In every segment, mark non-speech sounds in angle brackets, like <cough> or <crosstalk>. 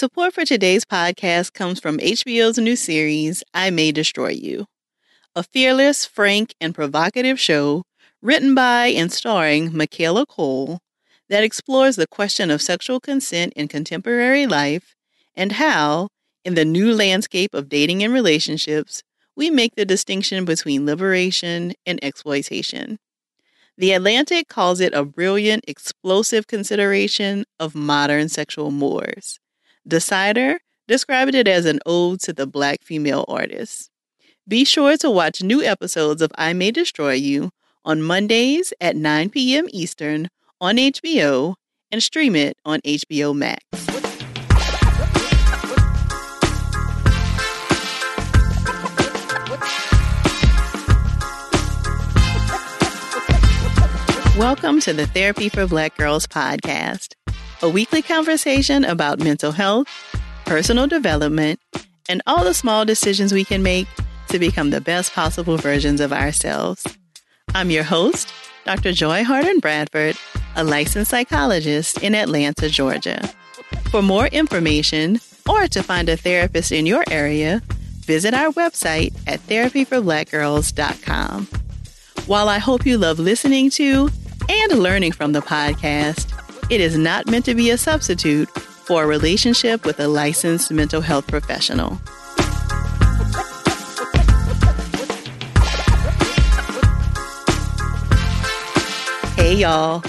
Support for today's podcast comes from HBO's new series, I May Destroy You, a fearless, frank, and provocative show written by and starring Michaela Coel that explores the question of sexual consent in contemporary life and how, in the new landscape of dating and relationships, we make the distinction between liberation and exploitation. The Atlantic calls it a brilliant, explosive consideration of modern sexual mores. Decider described it as an ode to the black female artist. Be sure to watch new episodes of I May Destroy You on Mondays at 9 p.m. Eastern on HBO and stream it on HBO Max. Welcome to the Therapy for Black Girls podcast a weekly conversation about mental health, personal development, and all the small decisions we can make to become the best possible versions of ourselves. I'm your host, Dr. Joy Harden Bradford, a licensed psychologist in Atlanta, Georgia. For more information or to find a therapist in your area, visit our website at therapyforblackgirls.com. While I hope you love listening to and learning from the podcast, it is not meant to be a substitute for a relationship with a licensed mental health professional. Hey, y'all.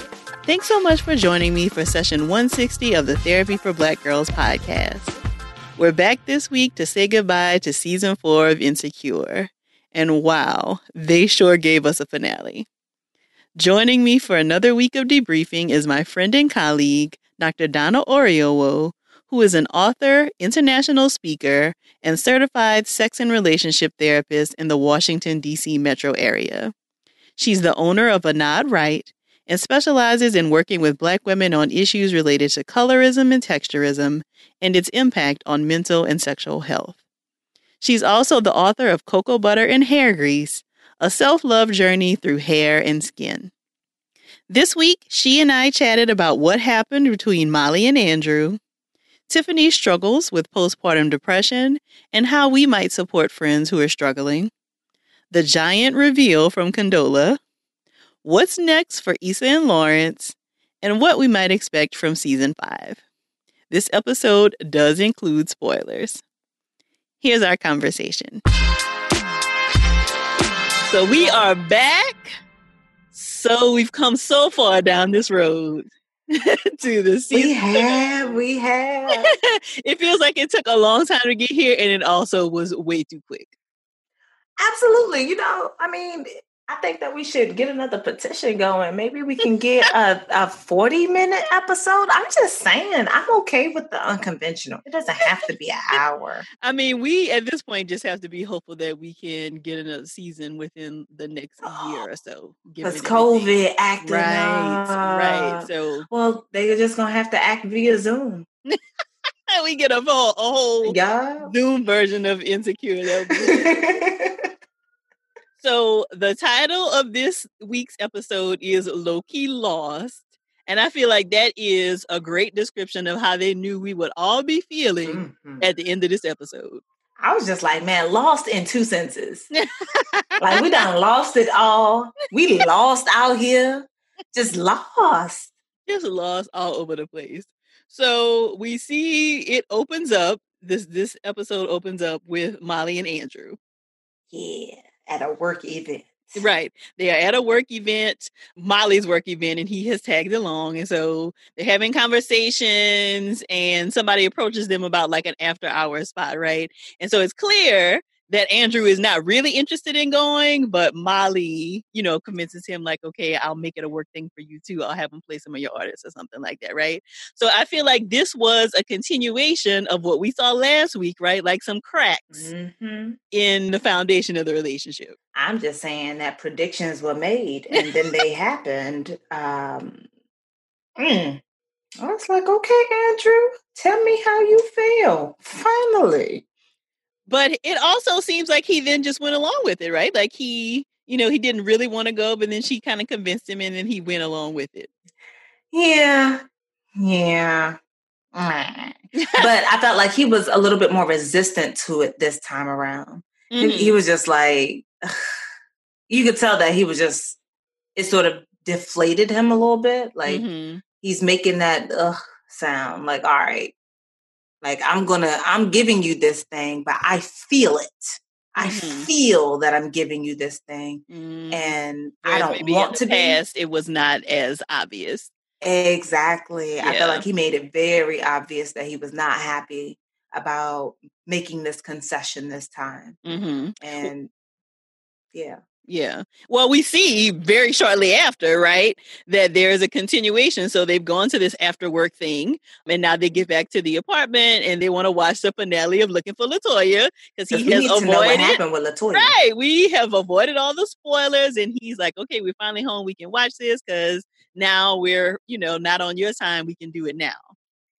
Thanks so much for joining me for session 160 of the Therapy for Black Girls podcast. We're back this week to say goodbye to season four of Insecure. And wow, they sure gave us a finale. Joining me for another week of debriefing is my friend and colleague, Dr. Donna Oriowo, who is an author, international speaker, and certified sex and relationship therapist in the Washington, D.C. metro area. She's the owner of AnnodRight and specializes in working with Black women on issues related to colorism and texturism and its impact on mental and sexual health. She's also the author of Cocoa Butter and Hair Grease, a self love journey through hair and skin. This week, she and I chatted about what happened between Molly and Andrew, Tiffany's struggles with postpartum depression, and how we might support friends who are struggling, the giant reveal from Condola, what's next for Issa and Lawrence, and what we might expect from season five. This episode does include spoilers. Here's our conversation. So we are back. So we've come so far down this road <laughs> to the season. We have, we have. <laughs> it feels like it took a long time to get here, and it also was way too quick. Absolutely. You know, I mean, I think that we should get another petition going. Maybe we can get a, a 40 minute episode. I'm just saying, I'm okay with the unconventional. It doesn't have to be an hour. <laughs> I mean, we at this point just have to be hopeful that we can get another season within the next oh, year or so. Because COVID acting right, up. right. So, well, they're just gonna have to act via Zoom. <laughs> we get a whole, a whole yeah. Zoom version of Insecure. <laughs> So the title of this week's episode is Lowkey Lost. And I feel like that is a great description of how they knew we would all be feeling mm-hmm. at the end of this episode. I was just like, man, lost in two senses. like we done <laughs> lost it all. We lost out here. Just lost. Just lost all over the place. So we see it opens up. This this episode opens up with Molly and Andrew. Yeah at a work event. Right. They are at a work event, Molly's work event, and he has tagged along. And so they're having conversations, and somebody approaches them about like an after hour spot, right? And so it's clear that Andrew is not really interested in going, but Molly, you know, convinces him like, okay, I'll make it a work thing for you too. I'll have him play some of your artists or something like that, right? So I feel like this was a continuation of what we saw last week, right? Like some cracks mm-hmm. in the foundation of the relationship. I'm just saying that predictions were made and then they <laughs> happened. Um, mm. I was like, okay, Andrew, tell me how you feel. Finally. But it also seems like he then just went along with it, right? Like he, you know, he didn't really want to go, but then she kind of convinced him and then he went along with it. Yeah. Yeah. <laughs> but I felt like he was a little bit more resistant to it this time around. Mm-hmm. He, he was just like, <sighs> you could tell that he was just, it sort of deflated him a little bit. Like mm-hmm. he's making that ugh sound. Like, all right, like I'm gonna, I'm giving you this thing, but I feel it. I mm-hmm. feel that I'm giving you this thing, mm-hmm. and Whereas I don't want to past, be. It was not as obvious. Exactly. Yeah. I felt like he made it very obvious that he was not happy about making this concession this time. Mm-hmm. And yeah. Yeah. Well, we see very shortly after, right, that there is a continuation. So they've gone to this after work thing, and now they get back to the apartment and they want to watch the finale of Looking for Latoya because he has avoided. happened with Latoya. Right. We have avoided all the spoilers, and he's like, "Okay, we're finally home. We can watch this because now we're, you know, not on your time. We can do it now."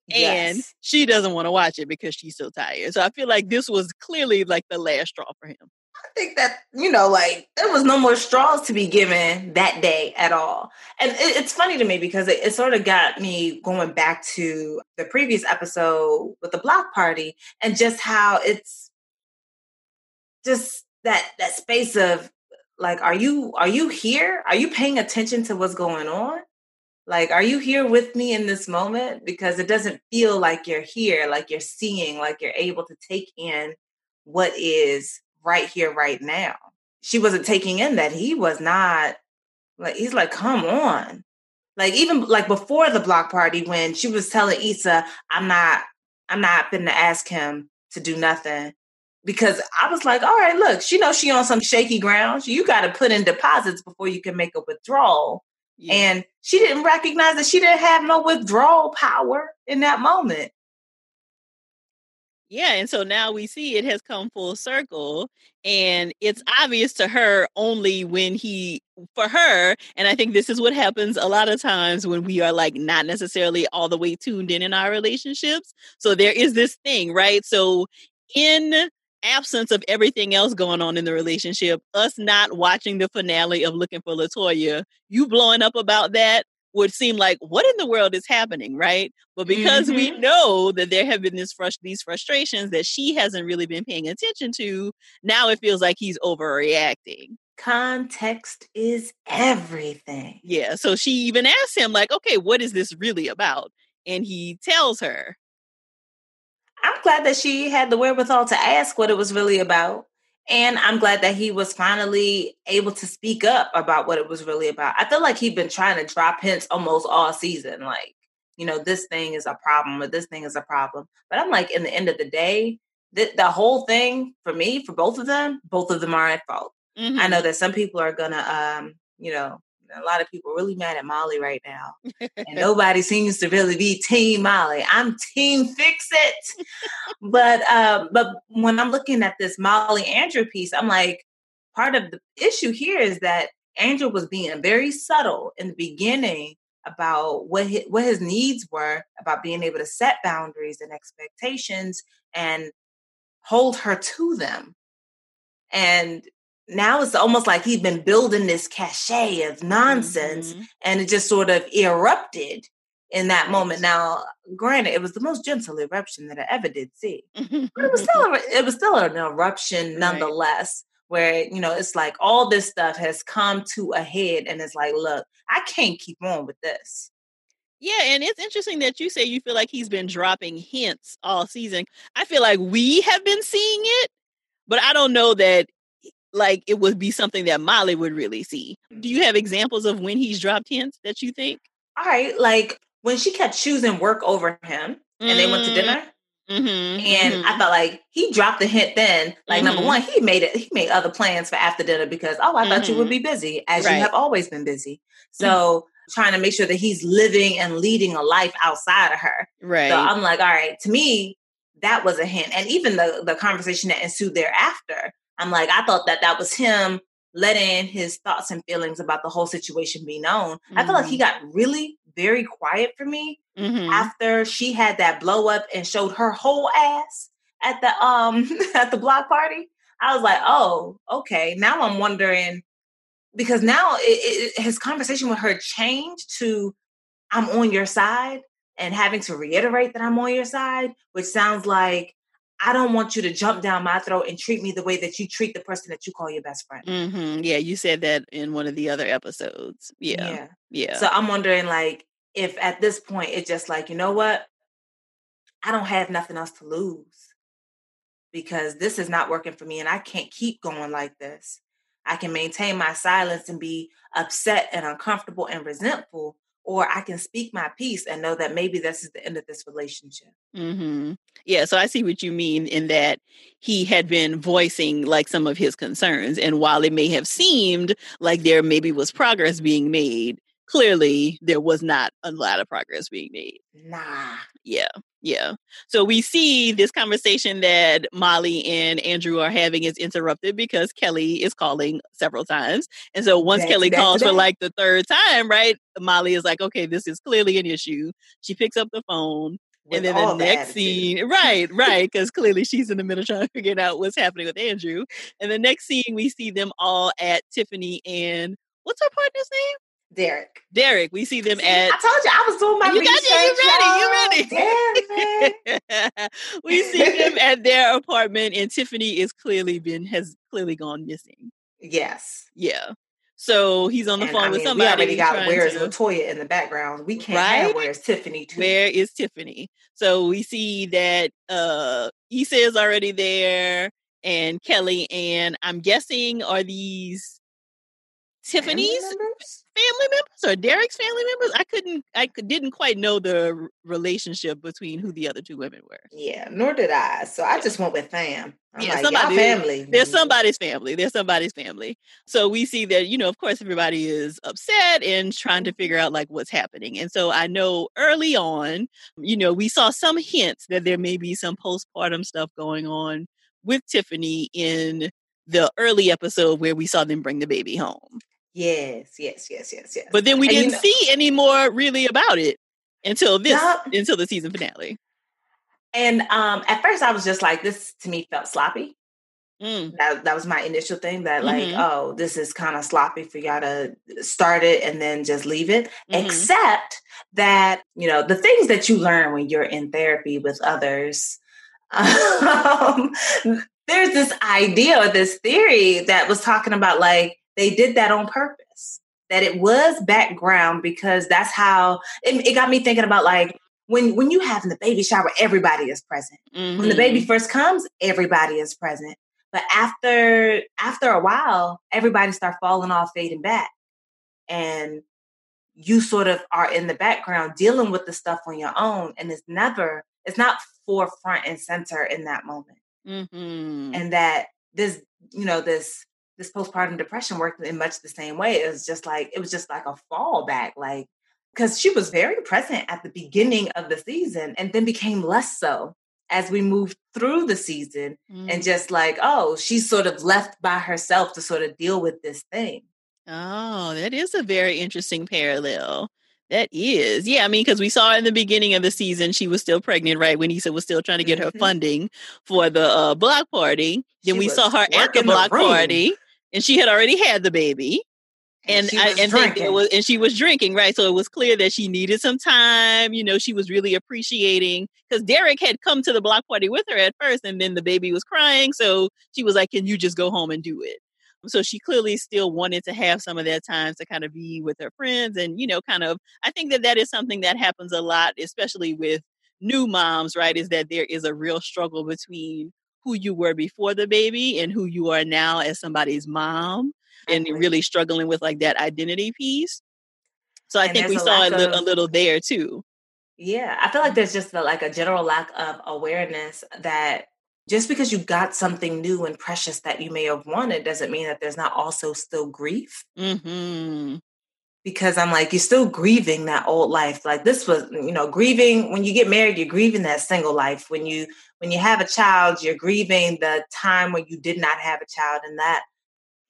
And yes. she doesn't want to watch it because she's so tired. So I feel like this was clearly like the last straw for him. I think that, you know, like there was no more straws to be given that day at all. And it, it's funny to me because it, it, sort of got me going back to the previous episode with the block party and just how it's just that that space of like are you are you here? Are you paying attention to what's going on? Like are you here with me in this moment because it doesn't feel like you're here, like you're seeing, like you're able to take in what is right here, right now. She wasn't taking in that he was not like he's like, come on. Like even like before the block party when she was telling Issa, I'm not I'm not gonna ask him to do nothing. Because I was like, all right, look, she knows she on some shaky ground. You got to put in deposits before you can make a withdrawal. Yeah. And she didn't recognize that she didn't have no withdrawal power in that moment. Yeah, and so now we see it has come full circle and it's obvious to her only when he for her and I think this is what happens a lot of times when we are like not necessarily all the way tuned in in our relationships. So there is this thing, right? So in absence of everything else going on in the relationship, us not watching the finale of Looking for Latoya, you blowing up about that would seem like what in the world is happening right? But because mm-hmm. we know that there have been this frust- these frustrations that she hasn't really been paying attention to now it feels like he's overreacting. Context is everything. Yeah so she even asks him like okay what is this really about? And he tells her. I'm glad that she had the wherewithal to ask what it was really about and I'm glad that he was finally able to speak up about what it was really about. I feel like he'd been trying to drop hints almost all season, like, you know, this thing is a problem or this thing is a problem. But I'm like, in the end of the day, the, the whole thing for me, for both of them, both of them are at fault. Mm-hmm. I know that some people are gonna, um, you know, a lot of people are really mad at Molly right now. and <laughs> nobody seems to really be team Molly. I'm team fix it. but um, but when I'm looking at this Molly Andrew piece, I'm like, part of the issue here is that Andrew was being very subtle in the beginning about what his, what his needs were, about being able to set boundaries and expectations and hold her to them. And now it's almost like he's been building this cachet of nonsense mm-hmm. and it just sort of erupted in that moment. Now, granted, it was the most gentle eruption that I ever did see, but it was <laughs> still a, it was still an eruption nonetheless. Right. Where you know it's like all this stuff has come to a head, and it's like, look, I can't keep on with this. Yeah, and it's interesting that you say you feel like he's been dropping hints all season. I feel like we have been seeing it, but I don't know that like it would be something that Molly would really see. Do you have examples of when he's dropped hints that you think? All right, like when she kept choosing work over him and mm they went to mm, dinner. Mm-hmm, and mm-hmm. I felt like he dropped the hint then. Like mm-hmm. number one, he made it. He made other plans for after dinner because oh, I thought you would mm-hmm. be busy, as right. you have always been busy. So trying to make sure that he's living and leading a life outside of her. Right. So I'm like, all right. To me, that was a hint, and even the the conversation that ensued thereafter I'm like, I thought that that was him letting his thoughts and feelings about the whole situation be known. Mm-hmm. I feel like he mm-hmm. got really very quiet for me mm-hmm. after she had that blow up and showed her whole ass at the um <laughs> at the block party. I was like, oh, okay. Now I'm wondering because now it, it, his conversation with her changed to I'm on your side. and having to reiterate that I'm on your side, which sounds like I don't want you to jump down my throat and treat me the way that you treat the person that you call your best friend. Mm-hmm. Yeah, you said that in one of the other episodes. Yeah. yeah. Yeah. So I'm wondering like if at this point it's just like, you know what? I don't have nothing else to lose because this is not working for me and I can't keep going like this. I can maintain my silence and be upset and uncomfortable and resentful, or I can speak my piece and know that maybe this is the end of this relationship. Mm-hmm. Yeah, so I see what you mean in that he had been voicing like some of his concerns, and while it may have seemed like there maybe was progress being made, clearly there was not a lot of progress being made. Nah. Yeah. Yeah. So we see this conversation that Molly and Andrew are having is interrupted because Kelly is calling several times. And so once Kelly calls for like the third time, right? Molly is like, okay, this is clearly an issue. She picks up the phone. With and then the next the scene, right, right, because clearly she's in the middle <laughs> trying to figure out what's happening with Andrew. And the next scene, we see them all at Tiffany and what's her partner's name? Derek. Derek. We see them see, at. I told you I was doing my you research. Got you, you ready? You ready? <laughs> we see them at their apartment, and Tiffany is clearly been has clearly gone missing. Yes. Yeah. So he's on the and, phone I with somebody. We already got where's to... Latoya in the background. We can't right? have where's Tiffany too. Where is Tiffany? So we see that uh Issa is already there and Kelly and I'm guessing are these Tiffany's family members or Derek's family members. I couldn't, I didn't quite know the relationship between who the other two women were. Yeah, nor did I. So I just went with fam. I'm yeah, like, somebody, family. There's somebody's family. There's somebody's family. So we see that, you know, of course, everybody is upset and trying to figure out like what's happening. And so I know early on, you know, we saw some hints that there may be some postpartum stuff going on with Tiffany in the early episode where we saw them bring the baby home. Yes, yes, yes, yes, yes. But then we didn't you know, see any more really about it until this until the season finale. And um at first I was just like, this to me felt sloppy. Mm. That that was my initial thing that like, mm-hmm. oh, this is kind of sloppy for y'all to start it and then just leave it. Mm-hmm. Except that, you know, the things that you learn when you're in therapy with others. <laughs> Um, there's this idea or this theory that was talking about like they did that on purpose. That it was background because that's how it, it got me thinking about like when when you have in the baby shower, everybody is present. Mm-hmm. When the baby mm-hmm. first comes, everybody is present. But after after a while, everybody start falling off, fading back, and you sort of are in the background dealing with the stuff on your own, and it's never it's not forefront and center in that moment. Mm-hmm. And that this you know this this postpartum depression worked in much the same way. It was just like it was just like a fallback, like because she was very present at the beginning of the season and then became less so as we moved through the season mm. and just like oh she's sort of left by herself to sort of deal with this thing oh that is a very interesting parallel that is yeah i mean because we saw in the beginning of the season she was still pregnant right when Issa was still trying to get mm-hmm. her funding for the uh, block party then she we saw her at the block party and she had already had the baby. And and, I, and was and she was drinking, right? So it was clear that she needed some time. You know, she was really appreciating because Derek had come to the block party with her at first, and then the baby was crying. So she was like, "Can you just go home and do it?" So she clearly still wanted to have some of that time to kind of be with her friends, and you know, kind of. I think that that is something that happens a lot, especially with new moms, right? Is that there is a real struggle between who you were before the baby and who you are now as somebody's mom and really struggling with like that identity piece. So I and think we saw a, li- of, a little there too. Yeah, I feel like there's just a, like a general lack of awareness that just because you got something new and precious that you may have wanted doesn't mean that there's not also still grief. Mm-hmm because I'm like, you're still grieving that old life. Like this was, you know, grieving when you get married, you're grieving that single life. When you when you have a child, you're grieving the time when you did not have a child and that.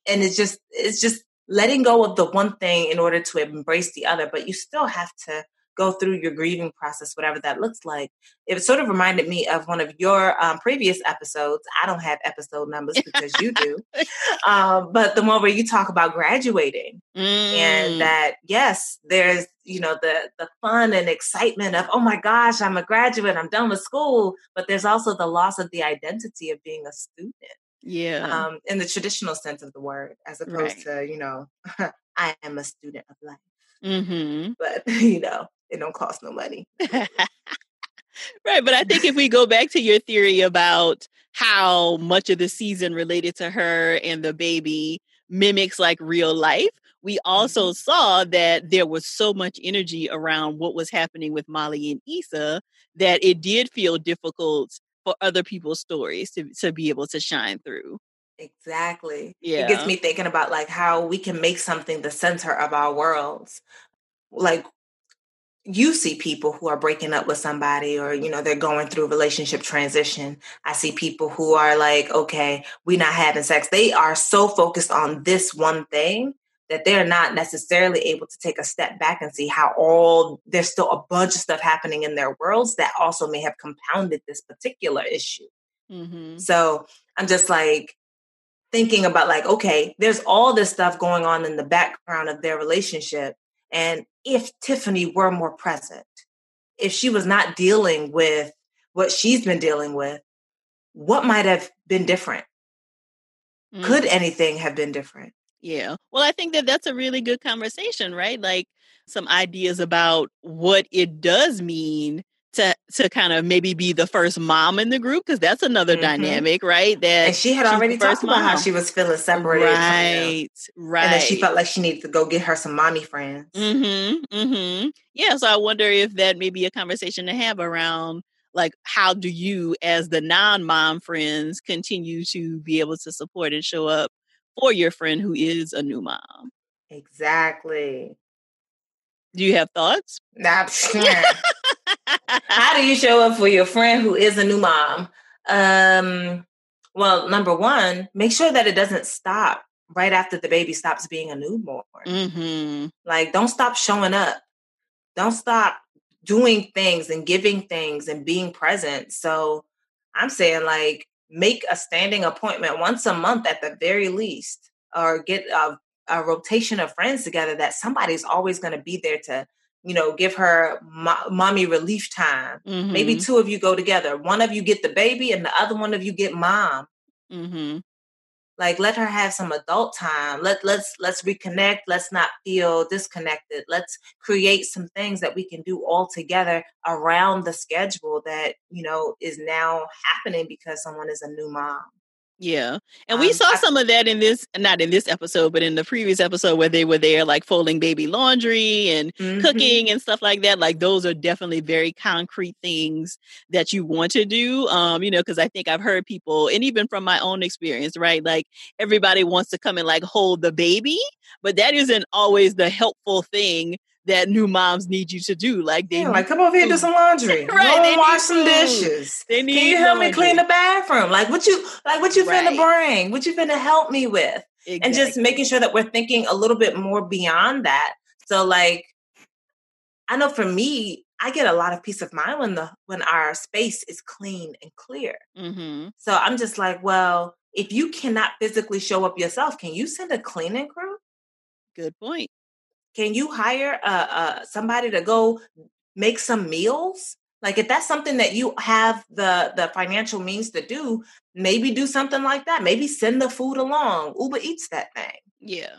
And it's just it's just letting go of the one thing in order to embrace the other, but you still have to go through your grieving process, whatever that looks like. It sort of reminded me of one of your um, previous episodes. I don't have episode numbers <laughs> because you do, um, but the one where you talk about graduating Mm. and that yes, there's you know the the fun and excitement of oh my gosh, I'm a graduate, I'm done with school, but there's also the loss of the identity of being a student yeah. um, in the traditional sense of the word, as opposed to you know <laughs> I am a student of life, mm-hmm. but <laughs> you know it don't cost no money. <laughs> right. But I think if we go back to your theory about how much of the season related to her and the baby mimics like real life, we also Mhm. saw that there was so much energy around what was happening with Molly and Issa that it did feel difficult for other people's stories to, to be able to shine through. Exactly. Yeah. It gets me thinking about like how we can make something the center of our worlds. Like you see people who are breaking up with somebody or you know they're going through relationship transition. I see people who are like, okay, we're not having sex. They are so focused on this one thing that they're not necessarily able to take a step back and see how all there's still a bunch of stuff happening in their worlds that also may have compounded this particular issue. Mm-hmm. So I'm just like thinking about like, okay, there's all this stuff going on in the background of their relationship. And if Tiffany were more present, if she was not dealing with what she's been dealing with, what might have been different? Mm. Could anything have been different? Yeah. Well, I think that that's a really good conversation, right? Like some ideas about what it does mean to to kind of maybe be the first mom in the group because that's another Mhm. dynamic, right? That And she had already talked about how she was feeling separated right, right. And that she felt like she needed to go get her some mommy friends. Mm-hmm. Mm-hmm. Yeah. So I wonder if that may be a conversation to have around like how do you as the non-mom friends continue to be able to support and show up for your friend who is a new mom? Exactly. Do you have thoughts? Nah, How do you show up for your friend who is a new mom? Um, well, number one, make sure that it doesn't stop right after the baby stops being a newborn. mm-hmm. Like, don't stop showing up. Don't stop doing things and giving things and being present. So I'm saying, like, make a standing appointment once a month at the very least, or get a, a rotation of friends together that somebody's always going to be there to, you know, give her mo- mommy relief time. Maybe two of you go together. One of you get the baby, and the other one of you get mom Mm-hmm. like let her have some adult time let let's let's reconnect let's not feel disconnected let's create some things that we can do all together around the schedule that you know is now happening because someone is a new mom Yeah. And we Um, saw I- some of that in this, not in this episode, but in the previous episode where they were there, like folding baby laundry and Mhm. cooking and stuff like that. Like those are definitely very concrete things that you want to do. Um, you know, because I think I've heard people, and even from my own experience, right? Like everybody wants to come and like hold the baby, but that isn't always the helpful thing that new moms need you to do. Like they yeah, like come over here do some laundry <laughs> Right, go they and wash some dishes They need can you help me clean the bathroom like what you like what you finna Right. bring what you finna help me with and just making sure that we're thinking a little bit more beyond that. So like I know for me, I get a lot of peace of mind when the when our space is clean and clear. Mm-hmm. So I'm just like, well, if you cannot physically show up yourself, can you send a cleaning crew? Good point. Can you hire uh, uh, somebody to go make some meals? Like if that's something that you have the the financial means to do, maybe do something like that. Maybe send the food along. Uber eats that thing. Yeah.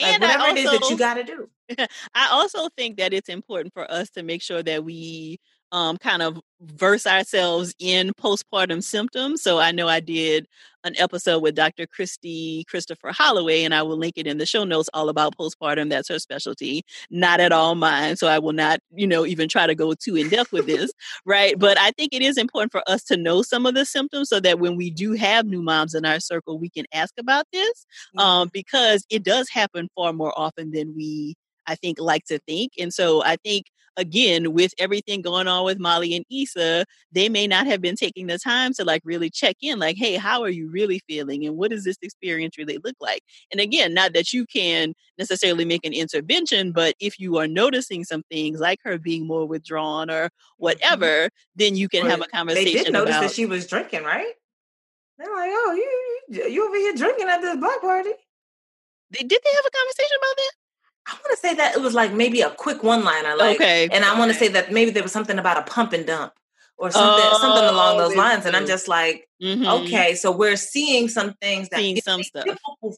Like and whatever it is that you got to do. <laughs> I also think that it's important for us to make sure that we um, kind of verse ourselves in postpartum symptoms. So I know I did an episode with Dr. Christy Christopher Holloway, and I will link it in the show notes all about postpartum. That's her specialty, not at all mine. So I will not, you know, even try to go too in depth with this, right? But I think it is important for us to know some of the symptoms so that when we do have new moms in our circle, we can ask about this um, because it does happen far more often than we, I think, like to think. And so I think again, with everything going on with Molly and Issa, they may not have been taking the time to like really check in, like, hey, how are you really feeling? And what does this experience really look like? And again, not that you can necessarily make an intervention, but if you are noticing some things like her being more withdrawn or mm-hmm. whatever, mm-hmm. then you can have a conversation. They did notice about, that she was drinking, right? They're like, oh, you you over here drinking at this black party. They did they have a conversation about that? I want to say that it was like maybe a quick one liner, like, okay, and I want to say that maybe there was something about a pump and dump or something, oh, something along those lines. And I'm just like, mm-hmm. okay, so we're seeing some things that seeing some stuff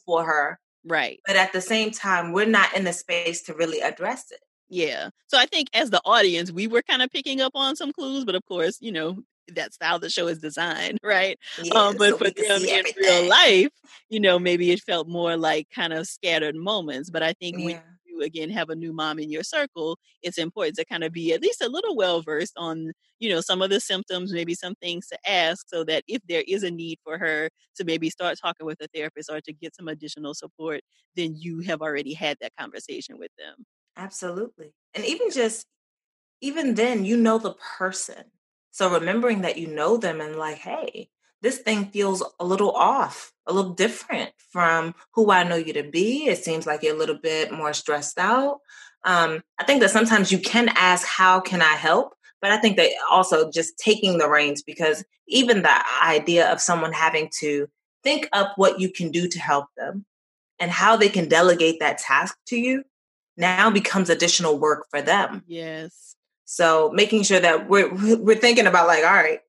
for her, right? But at the same time, we're not in the space to really address it. Yeah. So I think as the audience, we were kind of picking up on some clues, but of course, you know, that's how the show is designed, <laughs> right? Yeah, um, but so for them in real life, you know, maybe it felt more like kind of scattered moments. But I think yeah. when again have a new mom in your circle, it's important to kind of be at least a little well versed on, you know, some of the symptoms, maybe some things to ask, so that if there is a need for her to maybe start talking with a therapist or to get some additional support, then you have already had that conversation with them. Absolutely. And even just even then, you know the person so remembering that you know them and like, hey, this thing feels a little off, a little different from who I know you to be. It seems like you're a little bit more stressed out. Um, I think that sometimes you can ask, how can I help? But I think that also just taking the reins because even the idea of someone having to think up what you can do to help them and how they can delegate that task to you now becomes additional work for them. Yes. So making sure that we're we're thinking about like, all right,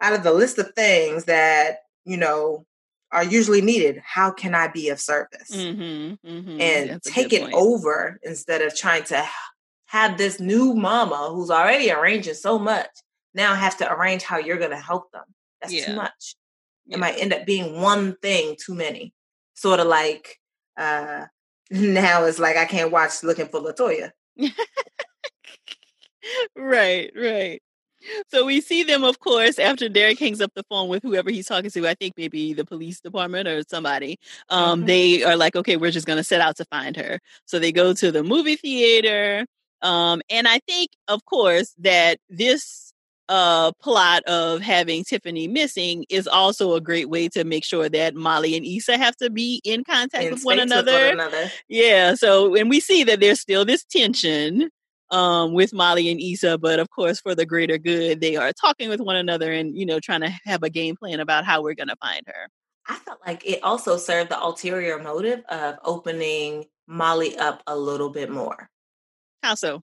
out of the list of things that you know are usually needed, how can I be of service? Mm-hmm, mm-hmm. And That's take it point. over instead of trying to have this new mama who's already arranging so much now have to arrange how you're going to help them. That's yeah. too much. Yeah. It might end up being one thing too many. Sort of like uh <laughs> now it's like I can't watch looking for Latoya. <laughs> right, right. So we see them, of course, after Derek hangs up the phone with whoever he's talking to. I think maybe the police department or somebody. Um, mm-hmm. They are like, okay, we're just going to set out to find her. So they go to the movie theater. Um, and I think, of course, that this uh, plot of having Tiffany missing is also a great way to make sure that Molly and Issa have to be in contact in with, one with one another. Yeah. So, and we see that there's still this tension um, with Molly and Issa, but of course, for the greater good, they are talking with one another and, you know, trying to have a game plan about how we're going to find her. I felt like it also served the ulterior motive of opening Molly up a little bit more. How so?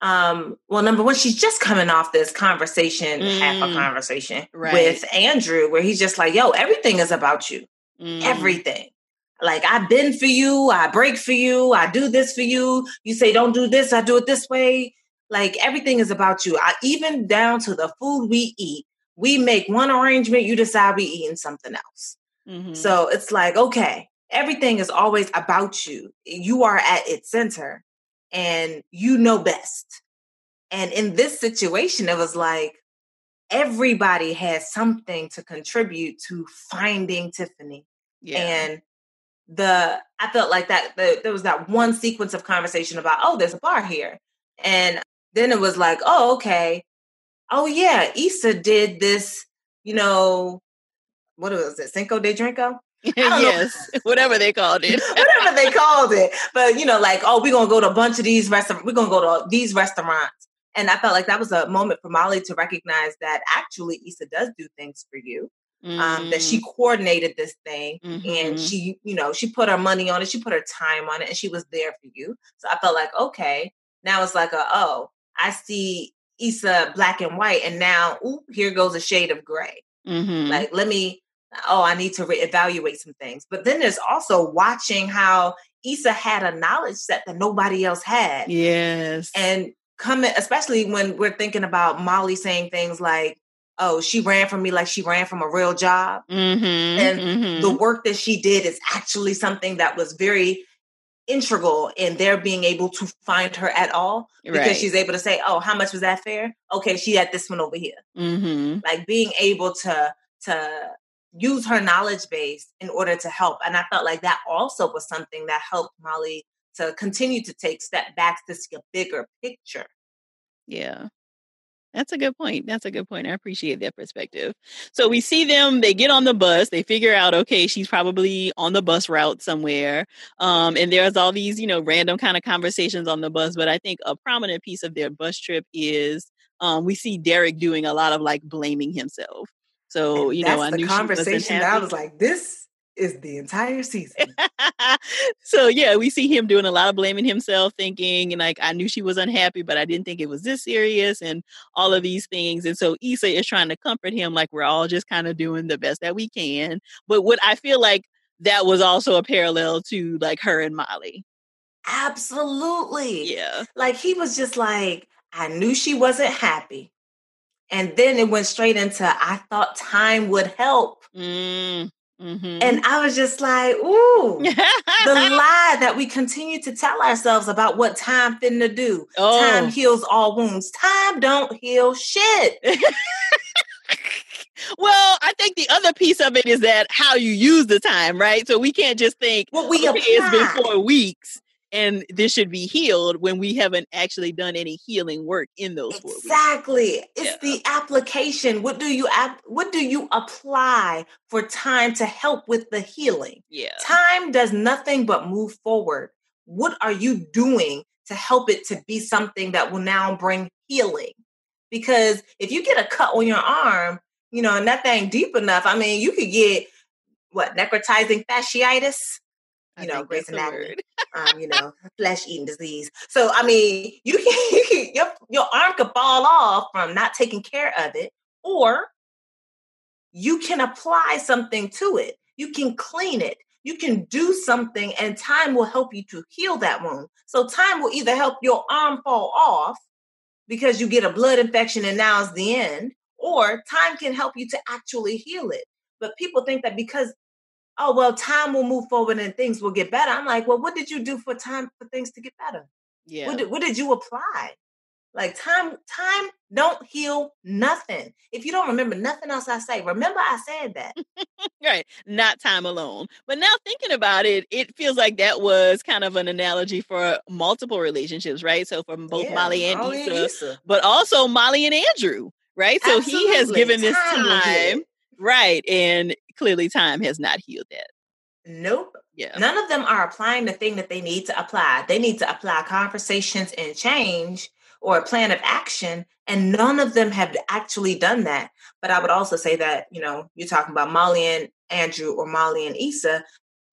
Um, well, number one, she's just coming off this conversation, mm, half a mm, conversation right. with Andrew, where he's just like, yo, everything is about you. Mm. Everything. Like I've been for you, I break for you, I do this for you. You say don't do this, I do it this way. Like everything is about you. I even down to the food we eat. We make one arrangement, you decide we eating something else. Mm-hmm. So it's like, okay, everything is always about you. You are at its center and you know best. And in this situation, it was like everybody has something to contribute to finding Tiffany. Yeah. And the I felt like that the, there was that one sequence of conversation about oh there's a bar here, and then it was like oh okay, oh yeah Issa did this you know what was it Cinco de Drinko. <laughs> yes, whatever they called it. <laughs> whatever they called it. But you know, like, oh, we're gonna go to a bunch of these restaurants. We're gonna go to these restaurants. And I felt like that was a moment for Molly to recognize that actually Issa does do things for you mm um, that she mm. coordinated this thing mm-hmm. and she, you know, she put her money on it, she put her time on it, and she was there for you. So I felt like, okay, now it's like a, oh, I see Issa black and white, and now, ooh, here goes a shade of gray. Mm-hmm. Like, let me, oh, I need to reevaluate some things. But then there's also watching how Issa had a knowledge set that nobody else had. Yes. And coming, especially when we're thinking about Molly saying things like, oh, she ran from me like she ran from a real job. Mm-hmm, and mm-hmm. the work that she did is actually something that was very integral in their being able to find her at all because right. she's able to say, oh, how much was that fare? Okay, she had this one over here. Mm-hmm. Like being able to to use her knowledge base in order to help. And I felt like that also was something that helped Molly to continue to take step backs to see a bigger picture Yeah. That's a good point. That's a good point. I appreciate that perspective. So we see them, they get on the bus, they figure out, okay, she's probably on the bus route somewhere. Um, and there's all these, you know, random kind of conversations on the bus. But I think a prominent piece of their bus trip is um, we see Derek doing a lot of like blaming himself. So, and you know, I the knew conversation I was like, this is the entire season. <laughs> so yeah, we see him doing a lot of blaming himself, thinking and like I knew she was unhappy, but I didn't think it was this serious and all of these things. And so Issa is trying to comfort him like we're all just kind of doing the best that we can. But what I feel like that was also a parallel to like her and Molly. Absolutely. Yeah. Like he was just like, I knew she wasn't happy. And then it went straight into I thought time would help. Mm. Mm-hmm. And I was just like, ooh, the <laughs> lie that we continue to tell ourselves about what time finna do. Oh. Time heals all wounds. Time don't heal shit. <laughs> well, I think the other piece of it is that how you use the time, right? So we can't just think, well, we okay, it's been four weeks and this should be healed when we haven't actually done any healing work in those exactly it's yeah. the application what do you ap- what do you apply for time to help with the healing? Yeah. Time does nothing but move forward. What are you doing to help it to be something that will now bring healing? Because if you get a cut on your arm you know and that thing deep enough i mean you could get what necrotizing fasciitis you know, Grey's Anatomy, <laughs> um, you know, flesh eating disease. So I mean, you can, <laughs> you can your your arm could fall off from not taking care of it, or you can apply something to it. You can clean it. You can do something, and time will help you to heal that wound. So time will either help your arm fall off because you get a blood infection and now it's the end, or time can help you to actually heal it. But people think that because oh well time will move forward and things will get better. I'm like well what did you do for time for things to get better? Yeah. what did, what did you apply? Like time time don't heal nothing. If you don't remember nothing else i say remember i said that. <laughs> Right not time alone. But now thinking about it it feels like that was kind of an analogy for multiple relationships right? So from both yeah, molly and molly Issa, Issa, but also molly and andrew right? So Absolutely. he has given this time, time right? And clearly time has not healed that. Nope. Yeah. None of them are applying the thing that they need to apply. They need to apply conversations and change or a plan of action. And none of them have actually done that. But I would also say that, you know, you're talking about Molly and Andrew or Molly and Issa,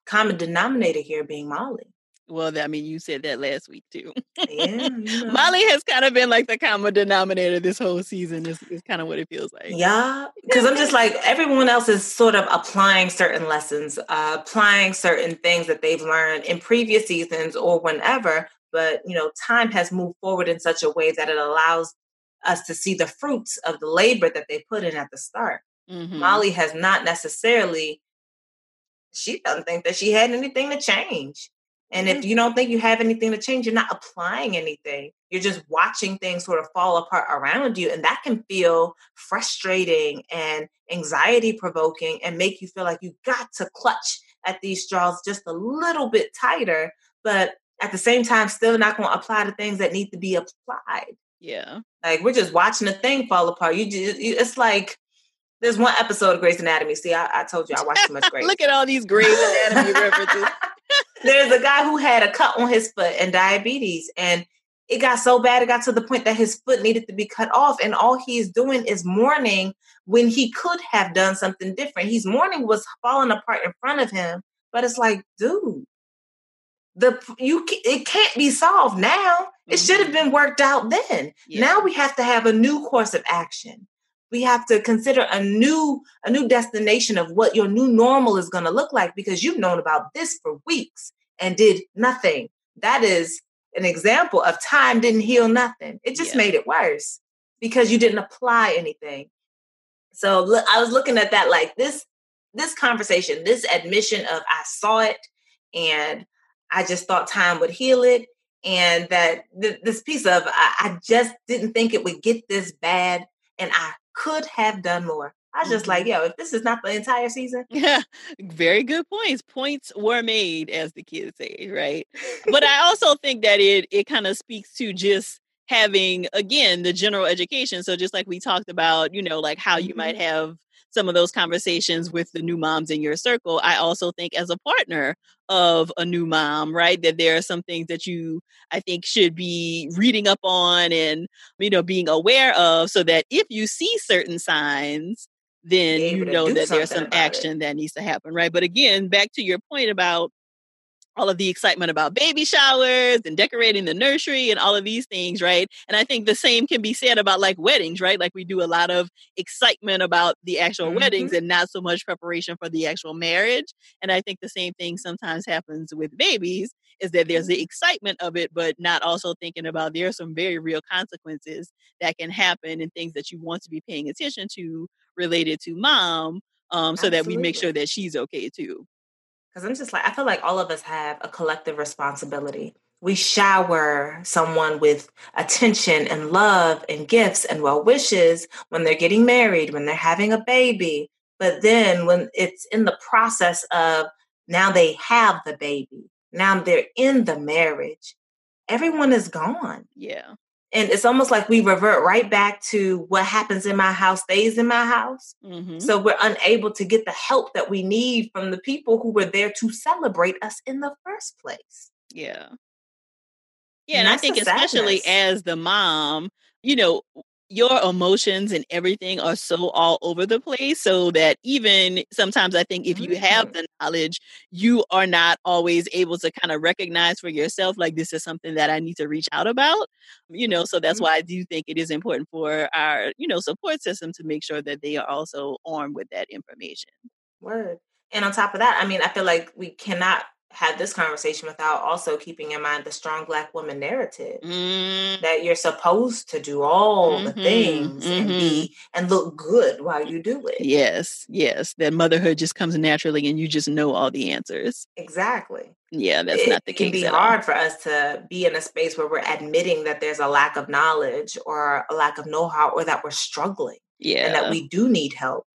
common denominator here being Molly. Well, I mean, you said that last week too. Yeah, <laughs> Molly has kind of been like the common denominator this whole season. Is, is kind of what it feels like. Yeah, because I'm just like everyone else is sort of applying certain lessons, uh, applying certain things that they've learned in previous seasons or whenever. But you know, time has moved forward in such a way that it allows us to see the fruits of the labor that they put in at the start. Mm-hmm. Molly has not necessarily. She doesn't think that she had anything to change and if mm-hmm. you don't think you have anything to change, you're not applying anything. You're just watching things sort of fall apart around you. And that can feel frustrating and anxiety provoking and make you feel like you got to clutch at these straws just a little bit tighter. But at the same time, still not going to apply the things that need to be applied. Yeah. Like we're just watching a thing fall apart. You just, you, it's like, there's one episode of Grey's Anatomy. See, I, I told you I watched too much <laughs> Grey's. Look at all these Grey's Anatomy <laughs> references. There's a guy who had a cut on his foot and diabetes, and it got so bad it got to the point that his foot needed to be cut off, and all he's doing is mourning when he could have done something different. He's mourning was falling apart in front of him, but it's like, dude, the you it can't be solved now. It mm-hmm. should have been worked out then. Yeah. Now we have to have a new course of action we have to consider a new a new destination of what your new normal is going to look like because you've known about this for weeks and did nothing. That is an example of time didn't heal nothing. It just yeah. made it worse because you didn't apply anything. So look, i was looking at that like this this conversation this admission of i saw it and i just thought time would heal it and that th- this piece of I, I just didn't think it would get this bad and i could have done more. I was just mm-hmm. like, yo, if this is not the entire season. Yeah, very good points. Points were made, as the kids say, right? but <laughs> I also think that it it kind of speaks to just having again the general education so just like we talked about you know like how you mm-hmm. might have some of those conversations with the new moms in your circle i also think as a partner of a new mom right that there are some things that you i think should be reading up on and you know being aware of so that if you see certain signs then you know that there's some action it. that needs to happen right but again back to your point about all of the excitement about baby showers and decorating the nursery and all of these things, right? And I think the same can be said about like weddings, right? Like we do a lot of excitement about the actual mm-hmm. weddings and not so much preparation for the actual marriage. And I think the same thing sometimes happens with babies is that there's the excitement of it, but not also thinking about there are some very real consequences that can happen and things that you want to be paying attention to related to mom um, so that we make sure that she's okay too because I'm just like, I feel like all of us have a collective responsibility. We shower someone with attention and love and gifts and well wishes when they're getting married, when they're having a baby. But then when it's in the process of now they have the baby, now they're in the marriage, everyone is gone. Yeah and it's almost like we revert right back to what happens in my house stays in my house. Mm-hmm. So we're unable to get the help that we need from the people who were there to celebrate us in the first place. Yeah. Yeah, and, and I think especially as the mom, you know, your emotions and everything are so all over the place so that even sometimes i think if you have mm-hmm. the knowledge you are not always able to kind of recognize for yourself like this is something that i need to reach out about you know so that's mm-hmm. why i do think it is important for our you know support system to make sure that they are also armed with that information word and on top of that i mean i feel like we cannot had this conversation without also keeping in mind the strong black woman narrative mm. that you're supposed to do all mm-hmm, the things mm-hmm. and be and look good while you do it. Yes, yes. That motherhood just comes naturally and you just know all the answers. Exactly. Yeah, that's it, not the case. It can be hard all. for us to be in a space where we're admitting that there's a lack of knowledge or a lack of know-how or that we're struggling. Yeah. And that we do need help,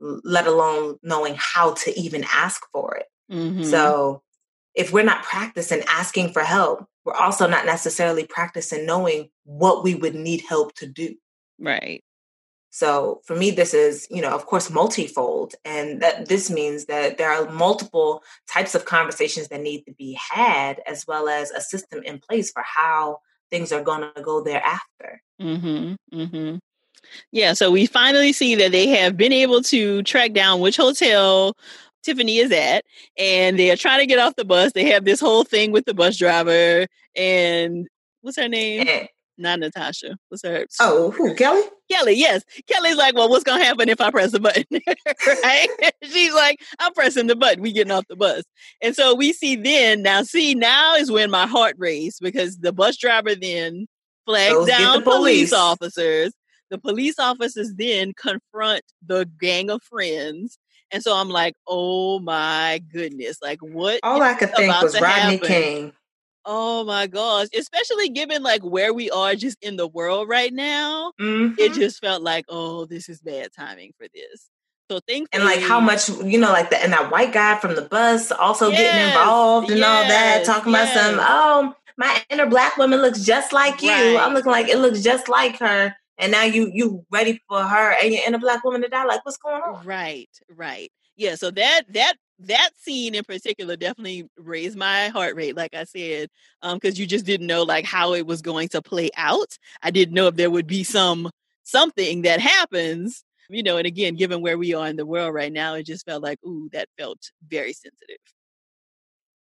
let alone knowing how to even ask for it. Mm-hmm. So if we're not practicing asking for help, we're also not necessarily practicing knowing what we would need help to do. Right. So for me, this is, you know, of course, multifold. And that this means that there are multiple types of conversations that need to be had, as well as a system in place for how things are going to go thereafter. Mm-hmm. Mm-hmm. Yeah. So we finally see that they have been able to track down which hotel Tiffany is at, and they are trying to get off the bus. They have this whole thing with the bus driver, and what's her name? Eh. Not Natasha. What's her? Oh, who? Kelly? Kelly, yes. Kelly's like, well, what's gonna happen if I press the button? <laughs> right? She's like, I'm pressing the button. We getting off the bus, and so we see then. Now, see, now is when my heart raced because the bus driver then flags Those down the police. police officers. The police officers then confront the gang of friends and so I'm like, oh my goodness, like what? All I could think was Rodney happen? King. Oh my gosh, especially given like where we are just in the world right now, mm-hmm. it just felt like, oh, this is bad timing for this. So thankfully, and like how much you know, like the and that white guy from the bus also yes, getting involved and yes, all that, talking yes. about some, oh, my inner black woman looks just like you. Right. I'm looking like it looks just like her and now you you ready for her and in a black woman to die? Like what's going on? Right right. Yeah so that that that scene in particular definitely raised my heart rate like i said um because you just didn't know like how it was going to play out. I didn't know if there would be some something that happens you know and again given where we are in the world right now it just felt like ooh that felt very sensitive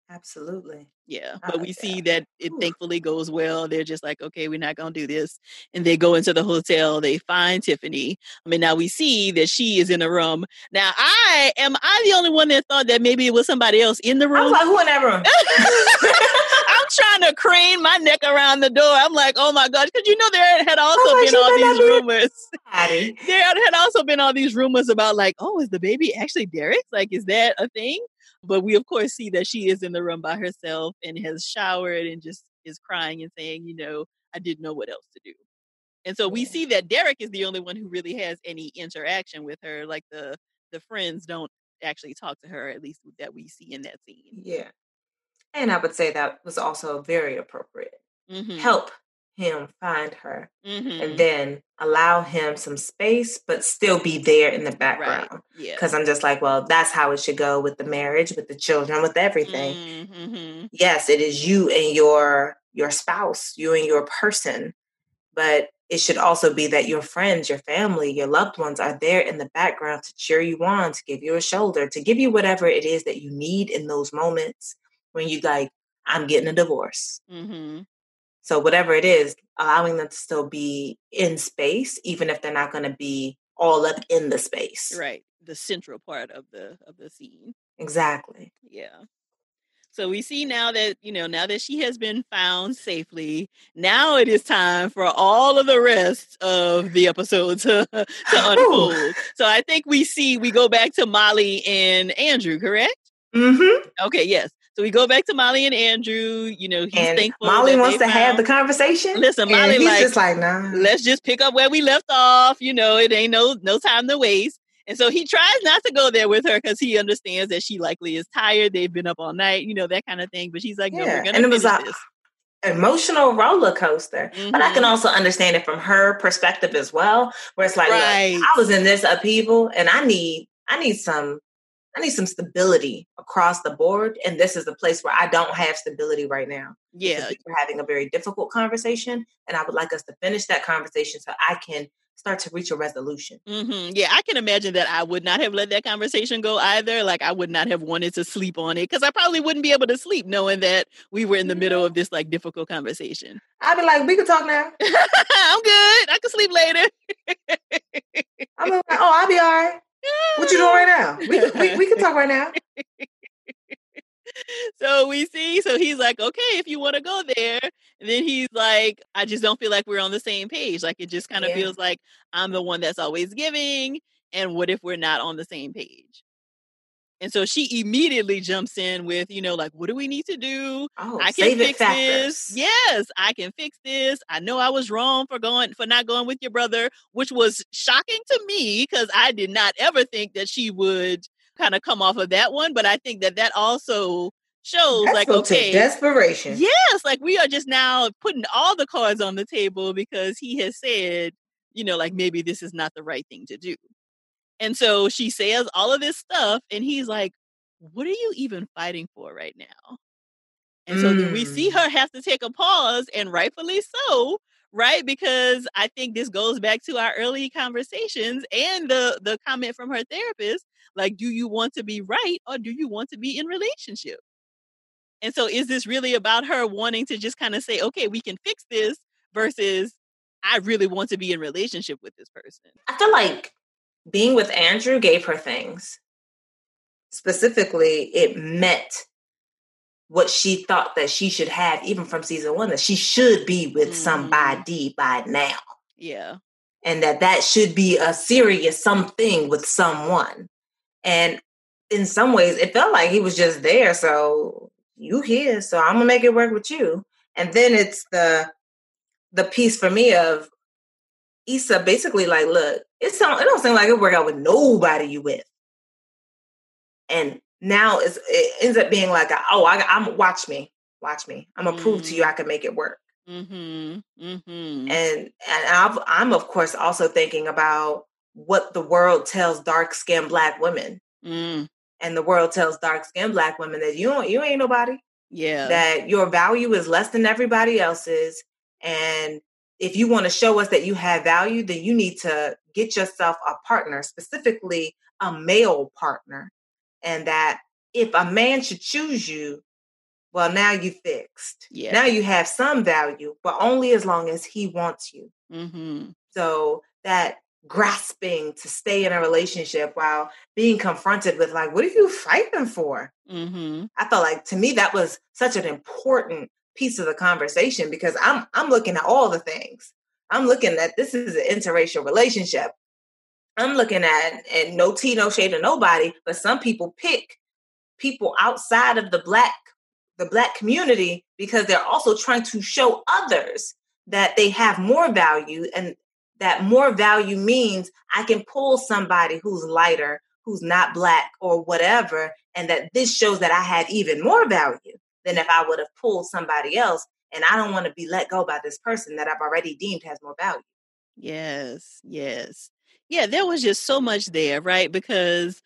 Absolutely. Yeah. But we see uh, that it thankfully goes well. They're just like, okay, we're not going to do this. And they go into the hotel. They find Tiffany. I mean, now we see that she is in a room. Now, I am I the only one that thought that maybe it was somebody else in the room? I was like, who in that room? <laughs> I'm trying to crane my neck around the door. I'm like, oh my gosh. Because you know, there had also been all these rumors. there had also been all these rumors about, like, oh, is the baby actually Derek's? Like, is that a thing? But we, of course, see that she is in the room by herself and has showered and just is crying and saying, you know, I didn't know what else to do. And so we see that Derek is the only one who really has any interaction with her. Like the the friends don't actually talk to her, at least that we see in that scene. Yeah. And I would say that was also very appropriate. Mm-hmm. Help him find her Mhm. and then allow him some space, but still be there in the background. Yeah. Because I'm just like, well, that's how it should go with the marriage, with the children, with everything. Mhm. Yes, it is you and your your spouse, you and your person, but it should also be that your friends, your family, your loved ones are there in the background to cheer you on, to give you a shoulder, to give you whatever it is that you need in those moments when you like, I'm getting a divorce. Mhm. So whatever it is, allowing them to still be in space, even if they're not going to be all up in the space. Right. The central part of the of the scene. Exactly. Yeah. So we see now that, you know, now that she has been found safely, now it is time for all of the rest of the episode to, <laughs> to unfold. So I think we see, we go back to Molly and Andrew, correct? Mm-hmm. Okay, yes. So we go back to Molly and Andrew. You know, he's And thankful. Molly wants to have the conversation. Listen, and Molly he's like, just like, nah. let's just pick up where we left off. You know, it ain't no no time to waste. And so he tries not to go there with her because he understands that she likely is tired. They've been up all night, you know, that kind of thing. But she's like, no, Yeah, we're gonna and it was a- this. Emotional roller coaster. But I can Mhm. also understand it from her perspective as well, where it's like, Right. I was in this upheaval and I need I need some I need some stability across the board. And this is the place where I don't have stability right now. Yeah, we're having a very difficult conversation, and I would like us to finish that conversation so I can start to reach a resolution. hmm yeah. I can imagine that I would not have let that conversation go either. Like I would not have wanted to sleep on it because I probably wouldn't be able to sleep knowing that we were in the middle of this like difficult conversation. I'd be like, we can talk now. <laughs> I'm good. I can sleep later. I'm like, oh, I'll be all right. What you doing right now? We, can- we, we can talk right now. <laughs> so we see, so he's like, okay, if you want to go there. And then he's like, I just don't feel like we're on the same page. Like it just kind of Yeah. feels like I'm the one that's always giving. And what if we're not on the same page? And so she immediately jumps in with, you know, like, what do we need to do? Oh, I can fix this. Yes, I can fix this. I know I was wrong for going for not going with your brother, which was shocking to me because I did not ever think that she would kind of come off of that one. But I think that that also shows That like okay, desperation. yes, like we are just now putting all the cards on the table because he has said, you know, like maybe this is not the right thing to do. And so she says all of this stuff, and he's like, What are you even fighting for right now? And so then we see Mm. her have to take a pause, and rightfully so, right? Because I think this goes back to our early conversations and the the comment from her therapist, like, do you want to be right or do you want to be in relationship? And so is this really about her wanting to just kind of say, okay, we can fix this versus I really want to be in relationship with this person? I feel like being with Andrew gave her things. Specifically, it met what she thought that she should have, even from season one, that she should be with Mhm. somebody by now. Yeah. and that that should be a serious something with someone. And in some ways, it felt like he was just there. So you here, so I'm gonna make it work with you. And then it's the the piece for me of Issa basically like, look, it sound it don't seem like it work out with nobody you with. And now it's, it ends up being like, a, oh, I, I'm watch me, watch me. I'm gonna prove to you I can make it work Mm-hmm. Mm-hmm. and and I've, I'm of course also thinking about what the world tells dark skinned black women, Mm. and the world tells dark skinned black women that you don't, you ain't nobody, Yeah. that your value is less than everybody else's, and if you want to show us that you have value, then you need to get yourself a partner, specifically a male partner, and that if a man should choose you, well, now you fixed. Yeah. Now you have some value, but only as long as he wants you. mm-hmm. So that grasping to stay in a relationship while being confronted with like, what are you fighting for? Mm-hmm. I felt like to me that was such an important piece of the conversation because I'm I'm looking at all the things. I'm looking at this is an interracial relationship. I'm looking at and no tea, no shade to nobody, but some people pick people outside of the black the black community because they're also trying to show others that they have more value and that more value means I can pull somebody who's lighter, who's not black or whatever, and that this shows that I had even more value than if I would have pulled somebody else. and I don't want to be let go by this person that I've already deemed has more value. Yes, yes. Yeah, there was just so much there, right? Because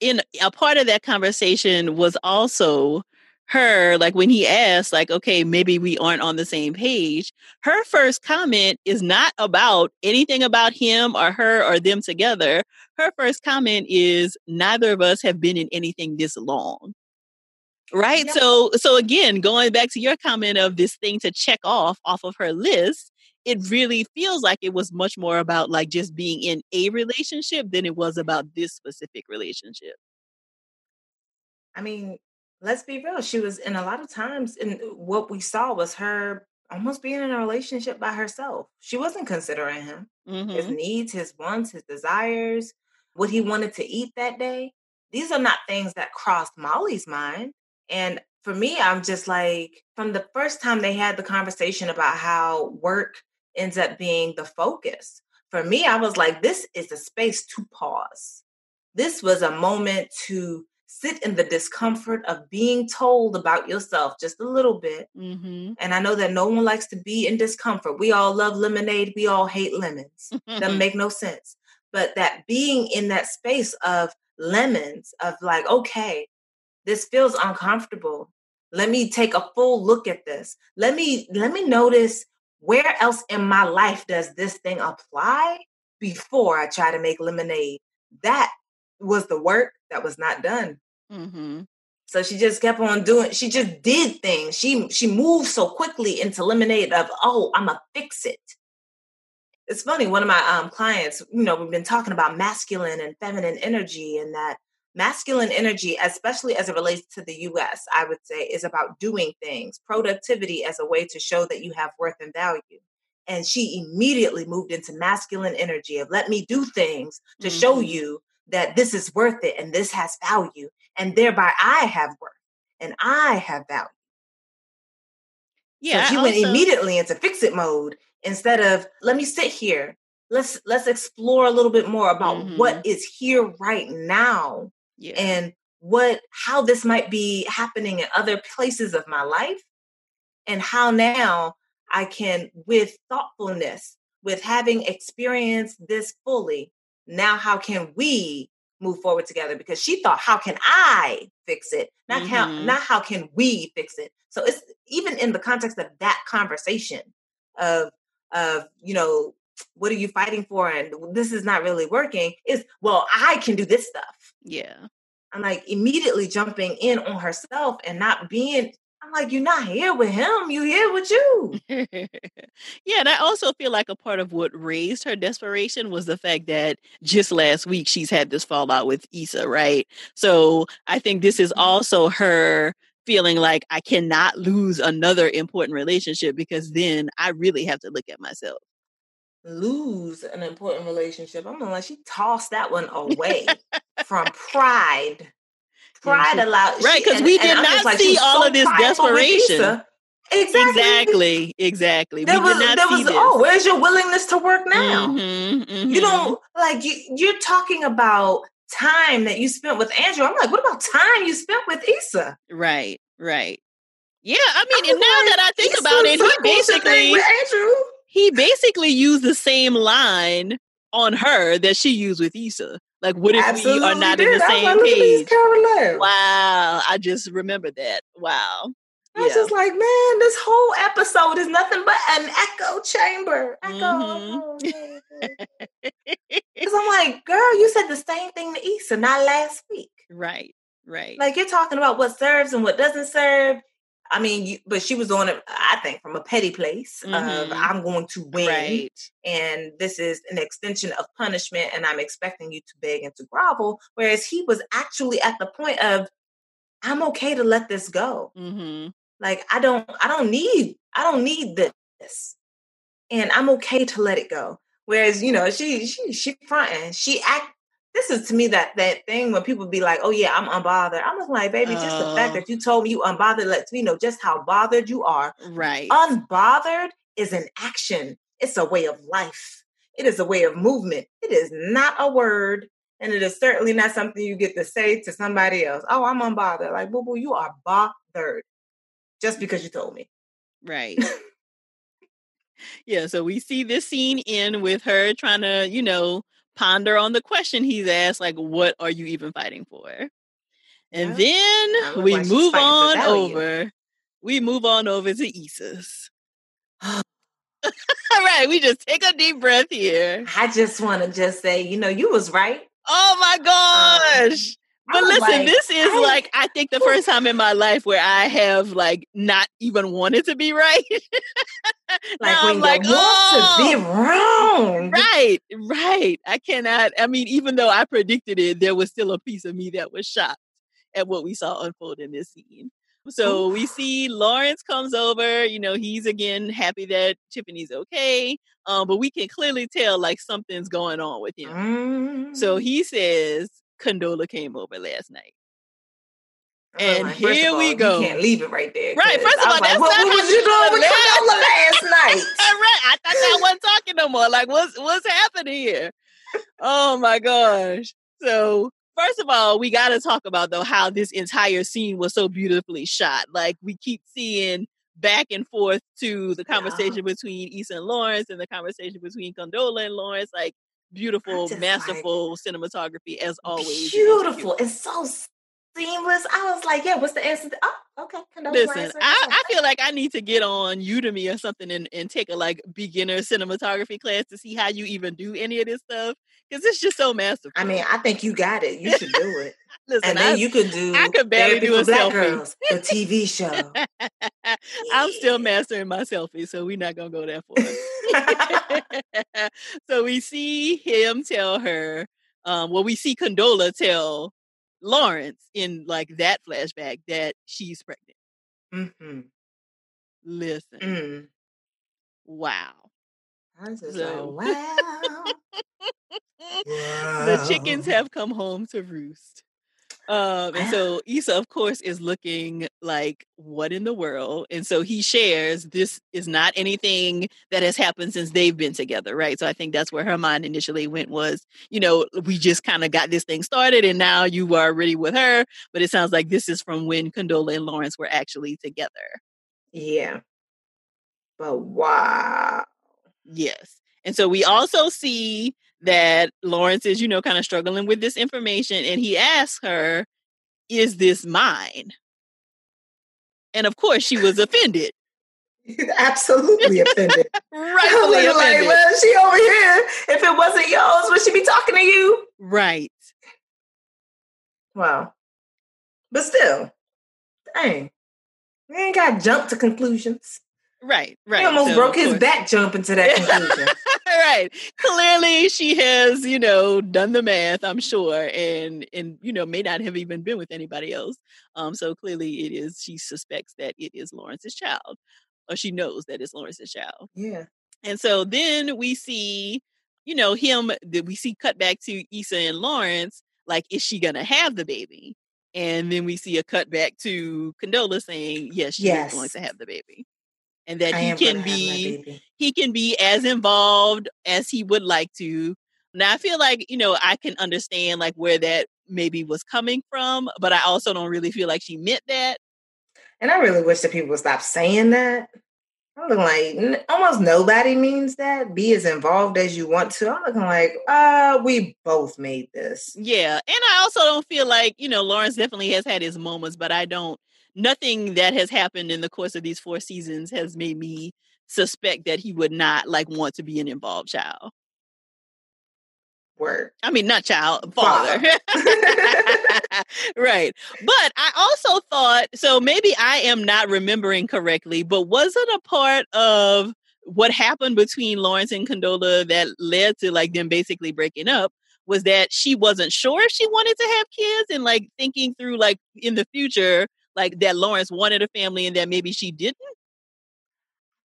in a part of that conversation was also her like when he asked like okay maybe we aren't on the same page her first comment is not about anything about him or her or them together her first comment is neither of us have been in anything this long right? So so again going back to your comment of this thing to check off off of her list it really feels like it was much more about like just being in a relationship than it was about this specific relationship. I mean let's be real she was in a lot of times and what we saw was her almost being in a relationship by herself. She wasn't considering him mm-hmm. his needs his wants his desires what he wanted to eat that day. These are not things that crossed molly's mind and for me i'm just like from the first time they had the conversation about how work ends up being the focus for me i was like this is a space to pause this was a moment to sit in the discomfort of being told about yourself just a little bit. Mm-hmm. And I know that no one likes to be in discomfort. We all love lemonade, we all hate lemons. Doesn't <laughs> make no sense. But that being in that space of lemons, of like, okay, this feels uncomfortable. Let me take a full look at this. Let me let me notice where else in my life does this thing apply before I try to make lemonade. That was the work that was not done. Mm-hmm. So she just kept on doing. She just did things. She she moved so quickly into lemonade of oh I'm a fix it. It's funny. One of my um, clients, you know, we've been talking about masculine and feminine energy, and that masculine energy, especially as it relates to the U.S., I would say, is about doing things, productivity as a way to show that you have worth and value. And she immediately moved into masculine energy of let me do things to mm-hmm. show you that this is worth it and this has value and thereby I have worth and I have value. Yeah. So she also, went immediately into fix it mode instead of let me sit here. Let's let's explore a little bit more about mm-hmm. what is here right now yeah. and what how this might be happening in other places of my life and how now I can with thoughtfulness with having experienced this fully now how can we move forward together? Because she thought how can i fix it? Not mm-hmm. how not how can we fix it? So it's even in the context of that conversation of of you know what are you fighting for? And this is not really working is well i can do this stuff yeah i'm like immediately jumping in on herself and not being I'm like, you're not here with him. You here with you. <laughs> yeah, and I also feel like a part of what raised her desperation was the fact that just last week she's had this fallout with Issa, right? So I think this is mm-hmm. also her feeling like I cannot lose another important relationship because then I really have to look at myself. Lose an important relationship. I'm like, she tossed that one away <laughs> from pride pride allowed right because we did not like, see all so of this desperation. Exactly. Exactly. Exactly. There we was, did not there see was, this. Oh, where's your willingness to work now? Mm-hmm, mm-hmm. You don't like you. You're talking about time that you spent with Andrew. I'm like, what about time you spent with Issa? Right. Right. Yeah. I mean, and now that I think Issa about it, he basically Andrew. He basically used the same line on her that she used with Issa. Like, what if Absolutely we are not did. in the same page? Wow, I just remember that. Wow. I was yeah. just like, man, this whole episode is nothing but an echo chamber. Echo. Because mm-hmm. <laughs> I'm like, girl, you said the same thing to Issa, not last week. Right, right. Like you're talking about what serves and what doesn't serve. I mean, you, but she was on it, I think, from a petty place mm-hmm. of I'm going to win. Right. And this is an extension of punishment, and I'm expecting you to beg and to grovel. Whereas he was actually at the point of, I'm okay to let this go. Mm-hmm. Like I don't, I don't need, I don't need this, and I'm okay to let it go. Whereas, you know, she she she fronting, she act this is to me that that thing when people be like, "Oh yeah, I'm unbothered." I'm just like, baby, just the fact oh. that you told me you unbothered lets me know just how bothered you are. Right. Unbothered is an action. It's a way of life. It is a way of movement. It is not a word, and it is certainly not something you get to say to somebody else. Oh, I'm unbothered. Like, boo boo, you are bothered just because you told me. Right. <laughs> yeah, so we see this scene in with her trying to, you know, ponder on the question he's asked, like, what are you even fighting for? And then we move on over. We move on over to Issa's. <sighs> All right, we just take a deep breath here. I just want to just say, you know, you was right. Oh my um, gosh. Um, but listen, like, this is I, like I think the first time in my life where I have like not even wanted to be right. <laughs> <laughs> like I'm like, oh, to be oh, wrong. Right, right. I cannot. I mean, even though I predicted it, there was still a piece of me that was shocked at what we saw unfold in this scene. So Ooh. we see Lawrence comes over. You know, he's again happy that Tiffany's okay. Um, but we can clearly tell like something's going on with him. Mm. So he says, Condola came over last night. And like, here all, we go. You can't leave it right there. Right. First of all, that's what, what was you doing with <laughs> last night? <laughs> right. I thought I wasn't talking no more. Like, what's what's happening here? Oh my gosh. So first of all, we got to talk about though how this entire scene was so beautifully shot. Like we keep seeing back and forth to the conversation yeah. between Issa and Lawrence and the conversation between Condola and Lawrence. Like beautiful, masterful like, cinematography as always. Beautiful. It's so seamless. I was like, yeah, what's the answer? Oh, okay. Listen, I, I feel like I need to get on Udemy or something and, and take a like beginner cinematography class to see how you even do any of this stuff because it's just so masterful. I mean, I think you got it. You should do it. <laughs> Listen, and then I, you could do. I could barely do a Black selfie. Girls, the TV show. <laughs> I'm still mastering my selfie, so we're not gonna go that far. <laughs> so we see him tell her. Um, well, we see Condola tell Lawrence in like that flashback that she's pregnant. Mm-hmm. Listen. Mm. Wow. So, wow. <laughs> the chickens have come home to roost. Um, and so Issa, of course, is looking like, what in the world? And so he shares this is not anything that has happened since they've been together, right? So I think that's where her mind initially went was, you know, we just kind of got this thing started and now you are ready with her. But it sounds like this is from when Condola and Lawrence were actually together. Yeah. But wow. Yes. And so we also see that Lawrence is, you know, kind of struggling with this information. And he asks her, Is this mine? And of course, she was offended. <laughs> Absolutely offended. <laughs> Rightfully offended. Like, well, she over here. If it wasn't yours, would she be talking to you? Right. Wow. But still, dang, we ain't got to jump to conclusions. Right, right. He almost so, broke his back jumping to that <laughs> conclusion. right. Clearly she has, you know, done the math, I'm sure, and and you know, may not have even been with anybody else. Um, so clearly it is she suspects that it is Lawrence's child. Or she knows that it's Lawrence's child. Yeah. And so then we see, you know, him that we see cut back to Issa and Lawrence, like, is she gonna have the baby? And then we see a cut back to Condola saying, yes, she yes. is going to have the baby and that I he can be he can be as involved as he would like to. Now I feel like, you know, I can understand like where that maybe was coming from, but I also don't really feel like she meant that. And I really wish that people would stop saying that. I'm looking like almost nobody means that. Be as involved as you want to. I'm looking like, uh, we both made this. Yeah. And I also don't feel like, you know, Lawrence definitely has had his moments, but I don't nothing that has happened in the course of these four seasons has made me suspect that he would not like want to be an involved child. Word. I mean, not child, father. <laughs> right. But I also thought so maybe I am not remembering correctly, but wasn't a part of what happened between Lawrence and Condola that led to like them basically breaking up was that she wasn't sure if she wanted to have kids and like thinking through like in the future like that Lawrence wanted a family and that maybe she didn't?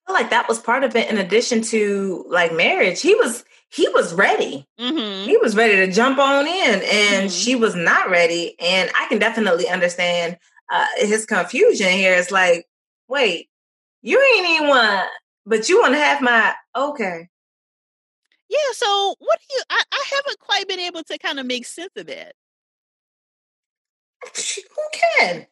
I feel like that was part of it in addition to like marriage. He was he was ready. Mm-hmm. He was ready to jump on in and mm-hmm. she was not ready. And I can definitely understand uh, his confusion here. It's like, wait, you ain't even want, but you want to have my okay. Yeah, so what do you I, I haven't quite been able to kind of make sense of that. <laughs> Who can?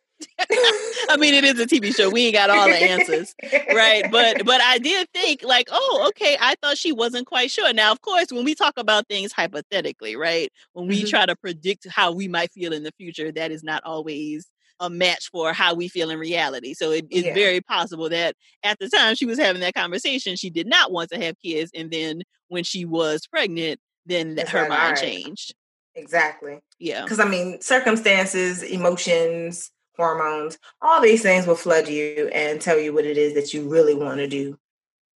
I mean, it is a TV show. We ain't got all the answers, right? But <laughs> but I did think like, oh, okay. I thought she wasn't quite sure. Now, of course, when we talk about things hypothetically, right? When we mm-hmm. try to predict how we might feel in the future, that is not always a match for how we feel in reality. So it, it's yeah. very possible that at the time she was having that conversation, she did not want to have kids, and then when she was pregnant, then her mind right. changed. Exactly. Yeah. Because I mean, circumstances, emotions, hormones, all these things will flood you and tell you what it is that you really want to do.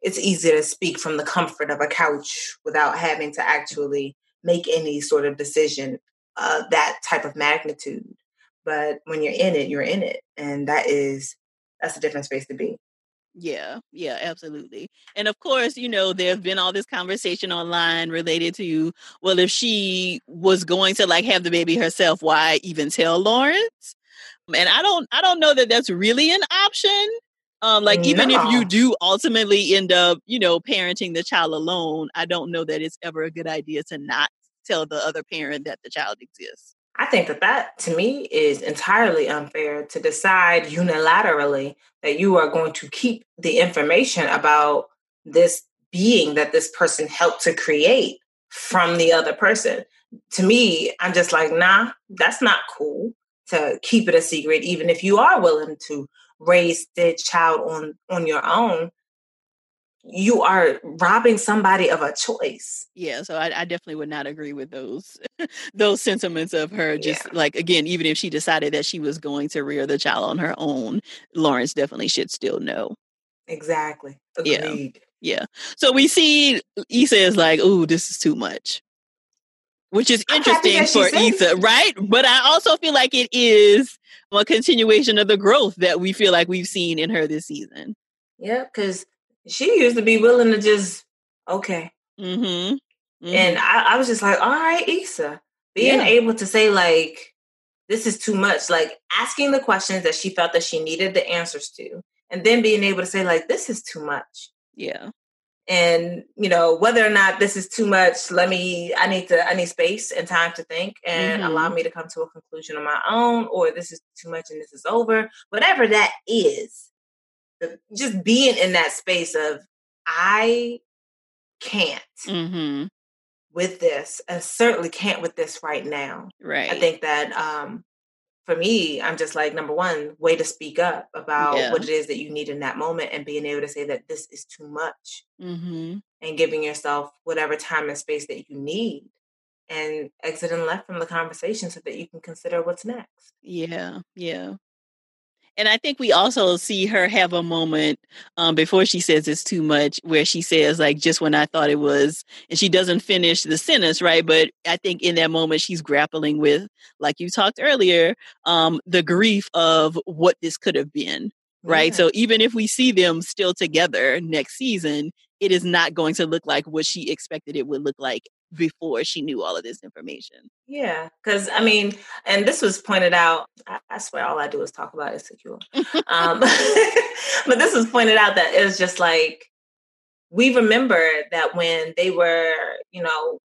It's easy to speak from the comfort of a couch without having to actually make any sort of decision of that type of magnitude. But when you're in it, you're in it. And that is, that's a different space to be. Yeah, yeah, absolutely. And of course, you know, there's been all this conversation online related to, well, if she was going to like have the baby herself, why even tell Lawrence? And I don't, I don't know that that's really an option. Um, like even no. if you do ultimately end up, you know, parenting the child alone, I don't know that it's ever a good idea to not tell the other parent that the child exists. I think that that to me is entirely unfair to decide unilaterally that you are going to keep the information about this being that this person helped to create from the other person. To me, I'm just like, nah, that's not cool to keep it a secret, even if you are willing to raise the child on on your own you are robbing somebody of a choice. Yeah, so I, I definitely would not agree with those <laughs> those sentiments of her. Just yeah. like again, even if she decided that she was going to rear the child on her own, Lawrence definitely should still know. Exactly. Agreed. Yeah. Yeah. So we see Issa is like, "Ooh, this is too much," which is interesting for Issa, right? But I also feel like it is a continuation of the growth that we feel like we've seen in her this season. Yeah, because she used to be willing to just okay. Mm-hmm. Mm-hmm. And I, I, was just like, all right, Issa, being yeah. able to say like, this is too much, like asking the questions that she felt that she needed the answers to, and then being able to say like, this is too much. Yeah. And you know whether or not this is too much. Let me. I need to. I need space and time to think and mm-hmm. allow me to come to a conclusion on my own, or this is too much and this is over. Whatever that is, just being in that space of I can't mm-hmm. with this, and certainly can't with this right now. Right. I think that um, for me, I'm just like number one, way to speak up about yeah. what it is that you need in that moment, and being able to say that this is too much, mm-hmm. and giving yourself whatever time and space that you need. And exiting left from the conversation so that you can consider what's next. Yeah, yeah. And I think we also see her have a moment um, before she says it's too much, where she says, like, just when I thought it was, and she doesn't finish the sentence, right? But I think in that moment, she's grappling with, like you talked earlier, um, the grief of what this could have been, right? Yeah. So even if we see them still together next season, it is not going to look like what she expected it would look like before she knew all of this information. Yeah, because I mean, and this was pointed out. I, I, swear, all I do is talk about insecure. um, <laughs> <laughs> but this was pointed out that it was just like we remember that when they were, you know,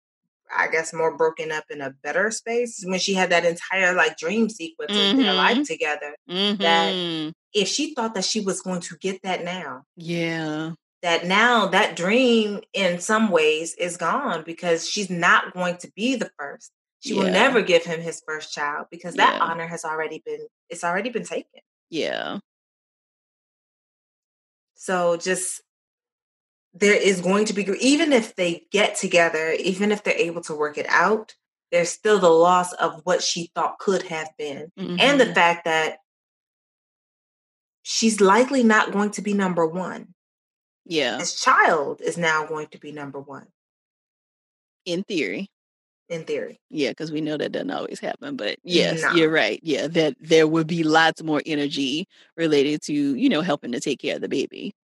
I guess more broken up in a better space when she had that entire like dream sequence mm-hmm. of their life mm-hmm. together. Mm-hmm. That if she thought that she was going to get that now, yeah, that now that dream in some ways is gone because she's not going to be the first. She yeah. will never give him his first child because that yeah. honor has already been it's already been taken. Yeah. So just there is going to be even if they get together, even if they're able to work it out, there's still the loss of what she thought could have been mm-hmm. and the mm-hmm. fact that she's likely not going to be number 1. Yeah. His child is now going to be number one. In theory. In theory. Yeah, because we know that doesn't always happen. But yes, you're right. Yeah, that there would be lots more energy related to, you know, helping to take care of the baby.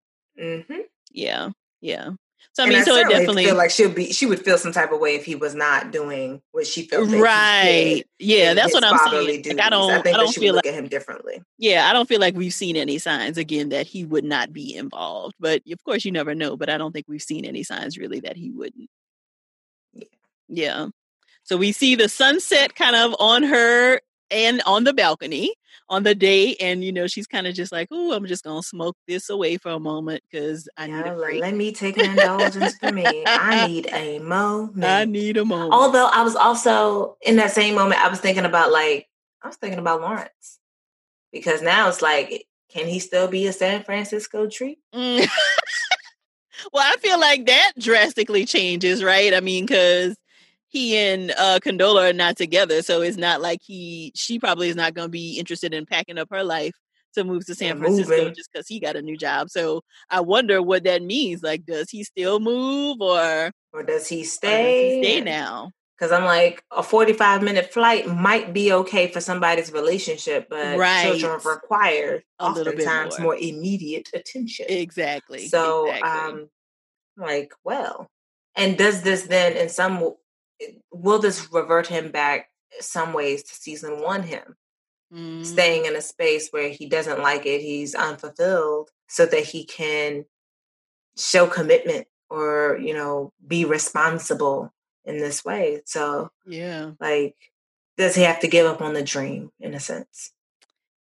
Mm-hmm. Yeah. Yeah. So I mean, I so it definitely feel like she'll be she would feel some type of way if he was not doing what she felt. Right. Yeah, that's what I'm saying. Like, I don't. I, think I don't feel look like, at him differently. Yeah, I don't feel like we've seen any signs again that he would not be involved. But of course, you never know. But I don't think we've seen any signs really that he wouldn't. Yeah. Yeah. So we see the sunset kind of on her and on the balcony on the day and you know she's kind of just like oh i'm just gonna smoke this away for a moment because i need a break. let me take an indulgence for me i need a <laughs> moment i need a moment although i was also in that same moment i was thinking about like i was thinking about lawrence because now it's like can he still be a san francisco tree mm. <laughs> well i feel like that drastically changes right i mean because he and uh Condola are not together, so it's not like he she probably is not going to be interested in packing up her life to move to San Francisco moving. just because he got a new job. So I wonder what that means. Like, does he still move or or does he stay? Does he stay now? Because I'm like, a 45 minute flight might be okay for somebody's relationship, but right. children require a oftentimes more. more. immediate attention. Exactly. So, exactly. um, like, well, and does this then in some will this revert him back some ways to season one him. Mm. staying in a space where he doesn't like it he's unfulfilled so that he can show commitment or you know be responsible in this way. So yeah. like does he have to give up on the dream in a sense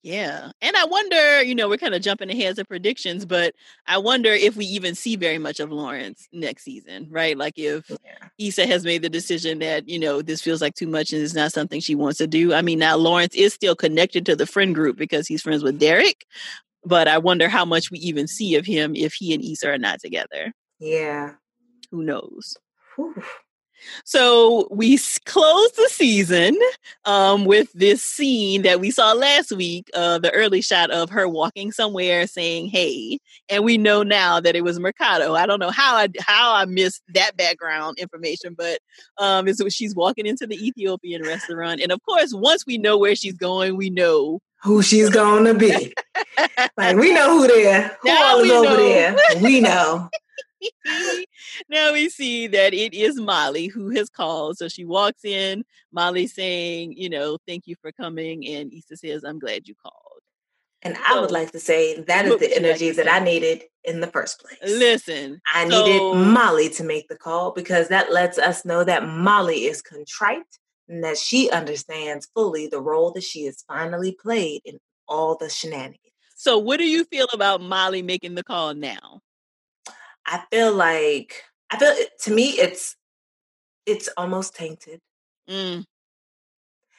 yeah. And I wonder, you know, we're kind of jumping ahead of predictions, but I wonder if we even see very much of Lawrence next season, right? Like if yeah. Issa has made the decision that, you know, this feels like too much and it's not something she wants to do. I mean, now Lawrence is still connected to the friend group because he's friends with Derek, but I wonder how much we even see of him if he and Issa are not together. Yeah. Who knows? Whew. So we close the season um, with this scene that we saw last week, uh, the early shot of her walking somewhere saying "Hey," and we know now that it was Merkato. I don't know how I how I missed that background information, but um, it's, she's walking into the Ethiopian restaurant, and of course, once we know where she's going, we know who she's going to be. like we know who there, who now all is over there. We know. <laughs> now we see that it is Molly who has called. So she walks in, Molly saying, you know, thank you for coming. And Issa says, I'm glad you called. And I would like to say that is the energy like that I needed in the first place. Listen, I so, needed Molly to make the call because that lets us know that Molly is contrite and that she understands fully the role that she has finally played in all the shenanigans. So, what do you feel about Molly making the call now? I feel like I feel to me it's it's almost tainted. Mm.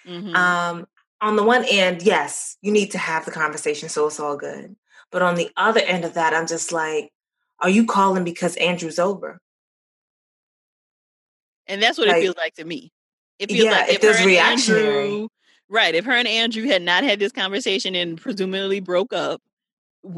Mm-hmm. Um, on the one end, yes, you need to have the conversation, so it's all good. But on the other end of that, I'm just like, are you calling because Andrew's over? And that's what like, it feels like to me. It feels yeah, like if, there's reactionary. Andrew, right. If her and Andrew had not had this conversation and presumably broke up,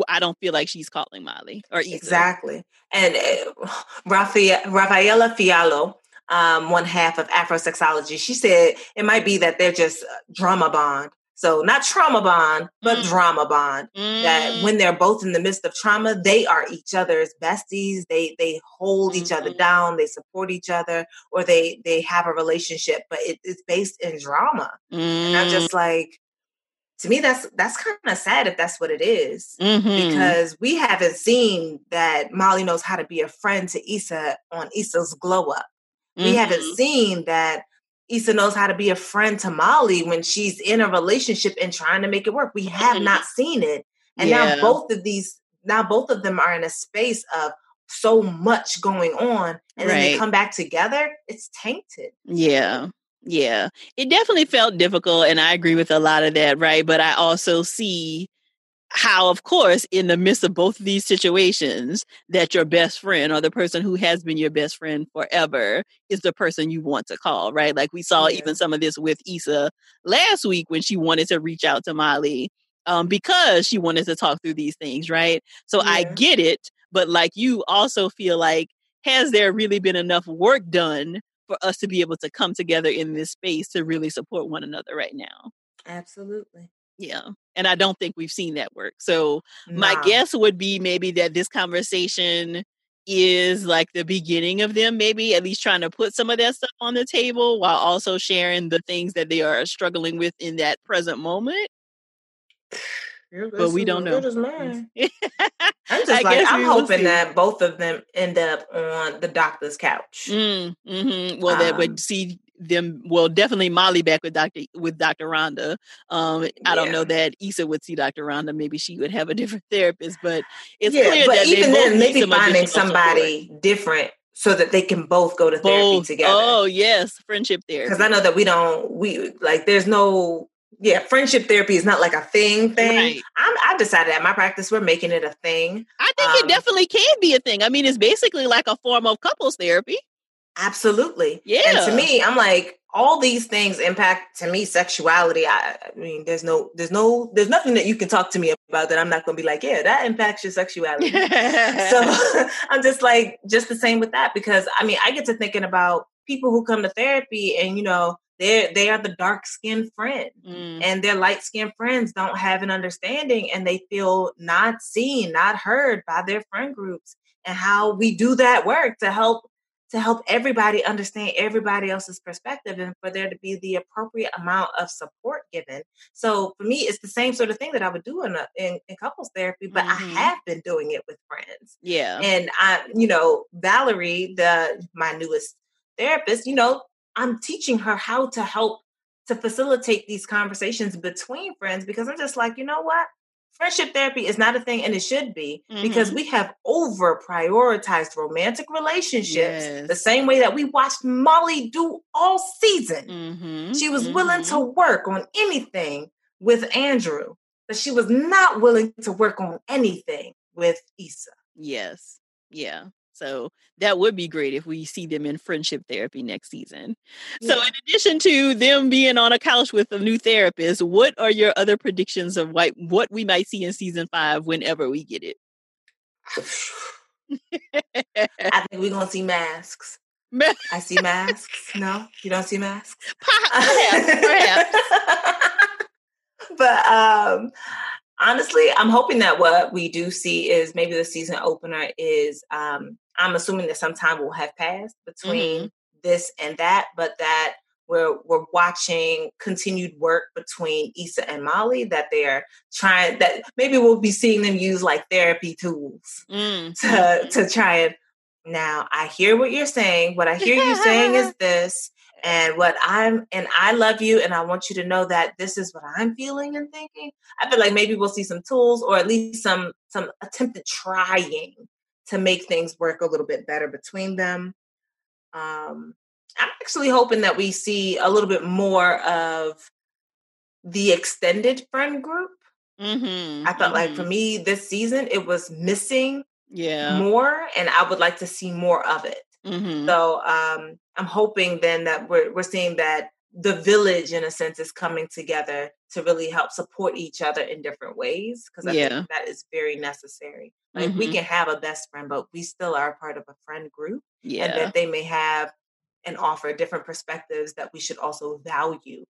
I don't feel like she's calling Molly or Issa. exactly. And <sighs> uh, Rafaela Fiallo, um, one half of Afrosexology, she said it might be that they're just uh, drama bond. So not trauma bond, but mm. drama bond. Mm. That when they're both in the midst of trauma, they are each other's besties. They they hold mm-hmm. each other mm-hmm. down. They support each other, or they they have a relationship, but it, it's based in drama. Mm. And I'm just like, to me that's that's kind of sad if that's what it is mm-hmm. because we haven't seen that molly knows how to be a friend to issa on issa's glow up mm-hmm. we haven't mm-hmm. seen that issa knows how to be a friend to molly when she's in a relationship and trying to make it work we have mm-hmm. not seen it and yeah. now both of these now both of them are in a space of so much going on and right. then they come back together it's tainted yeah yeah, it definitely felt difficult. And I agree with a lot of that, right? But I also see how, of course, in the midst of both of these situations, that your best friend or the person who has been your best friend forever is the person you want to call, right? Like we saw yeah. even some of this with Issa last week when she wanted to reach out to Molly um, because she wanted to talk through these things, right? So yeah. I get it, but like you also feel like, has there really been enough work done for us to be able to come together in this space to really support one another right now. Absolutely. Yeah. And I don't think we've seen that work. So my guess would be maybe that this conversation is like the beginning of them maybe at least trying to put some of that stuff on the table while also sharing the things that they are struggling with in that present moment but we don't know. <laughs> I'm just like I'm hoping that both of them end up on the doctor's couch. Mm, mm-hmm. Well, um, that would um see them well definitely Molly back with Dr. with Dr. Rhonda. Um I don't know that Issa would see Dr. Rhonda. Maybe she would have a different <laughs> therapist, but it's yeah, clear but that even then maybe finding somebody support. different so that they can both go to therapy both. together. Oh yes, friendship therapy. Because I know that we don't we like there's no yeah, friendship therapy is not like a thing thing. Right. I'm, I decided at my practice we're making it a thing. I think um, it definitely can be a thing. I mean, it's basically like a form of couples therapy. Absolutely. Yeah. And to me, I'm like, all these things impact to me sexuality. I, I, mean, there's no, there's no, there's nothing that you can talk to me about that I'm not going to be like, yeah, that impacts your sexuality. so <laughs> <laughs> I'm just like, just the same with that because I mean, I get to thinking about people who come to therapy and you know they they are the dark skinned friend mm. and their light skinned friends don't have an understanding and they feel not seen not heard by their friend groups and how we do that work to help to help everybody understand everybody else's perspective and for there to be the appropriate amount of support given. So for me, it's the same sort of thing that I would do in, a, in, in couples therapy, but mm-hmm. I have been doing it with friends. Yeah. And I, you know, Valerie, the my newest therapist, you know, I'm teaching her how to help to facilitate these conversations between friends because I'm just like, you know what? friendship therapy is not a thing and it should be mm-hmm. because we have over prioritized romantic relationships yes. the same way that we watched Molly do all season. Mm-hmm. She was mm-hmm. willing to mm-hmm. work on anything with Andrew, but she was not willing to work on anything with Issa. Yes. Yeah. So that would be great if we see them in friendship therapy next season. Yeah. So, in addition to them being on a couch with a new therapist, what are your other predictions of what, what we might see in season five whenever we get it? <laughs> I think we're going to see masks. <laughs> I see masks. No, you don't see masks? Perhaps. perhaps. <laughs> but um, honestly, I'm hoping that what we do see is maybe the season opener is um, I'm assuming that some time will have passed between mm-hmm. this and that, but that we're we're watching continued work between Issa and Molly that they're trying that maybe we'll be seeing them use like therapy tools mm-hmm. to to try and now I hear what you're saying. What I hear you saying is <laughs> this, and what I'm and I love you and I want you to know that this is what I'm feeling and thinking. I feel like maybe we'll see some tools or at least some some attempted trying to make things work a little bit better between them. Um, I'm actually hoping that we see a little bit more of the extended friend group. Mm-hmm, I felt mm-hmm. like for mm-hmm. me this season it was missing yeah more, and I would like to see more of it. Mm-hmm. So um, I'm hoping then that we're we're seeing that the village in a sense is coming together to really help support each other in different ways because I yeah. think that is very necessary. Like mm-hmm. we can have a best friend, but we still are part of a friend group. Yeah. And that they may have and offer different perspectives that we should also value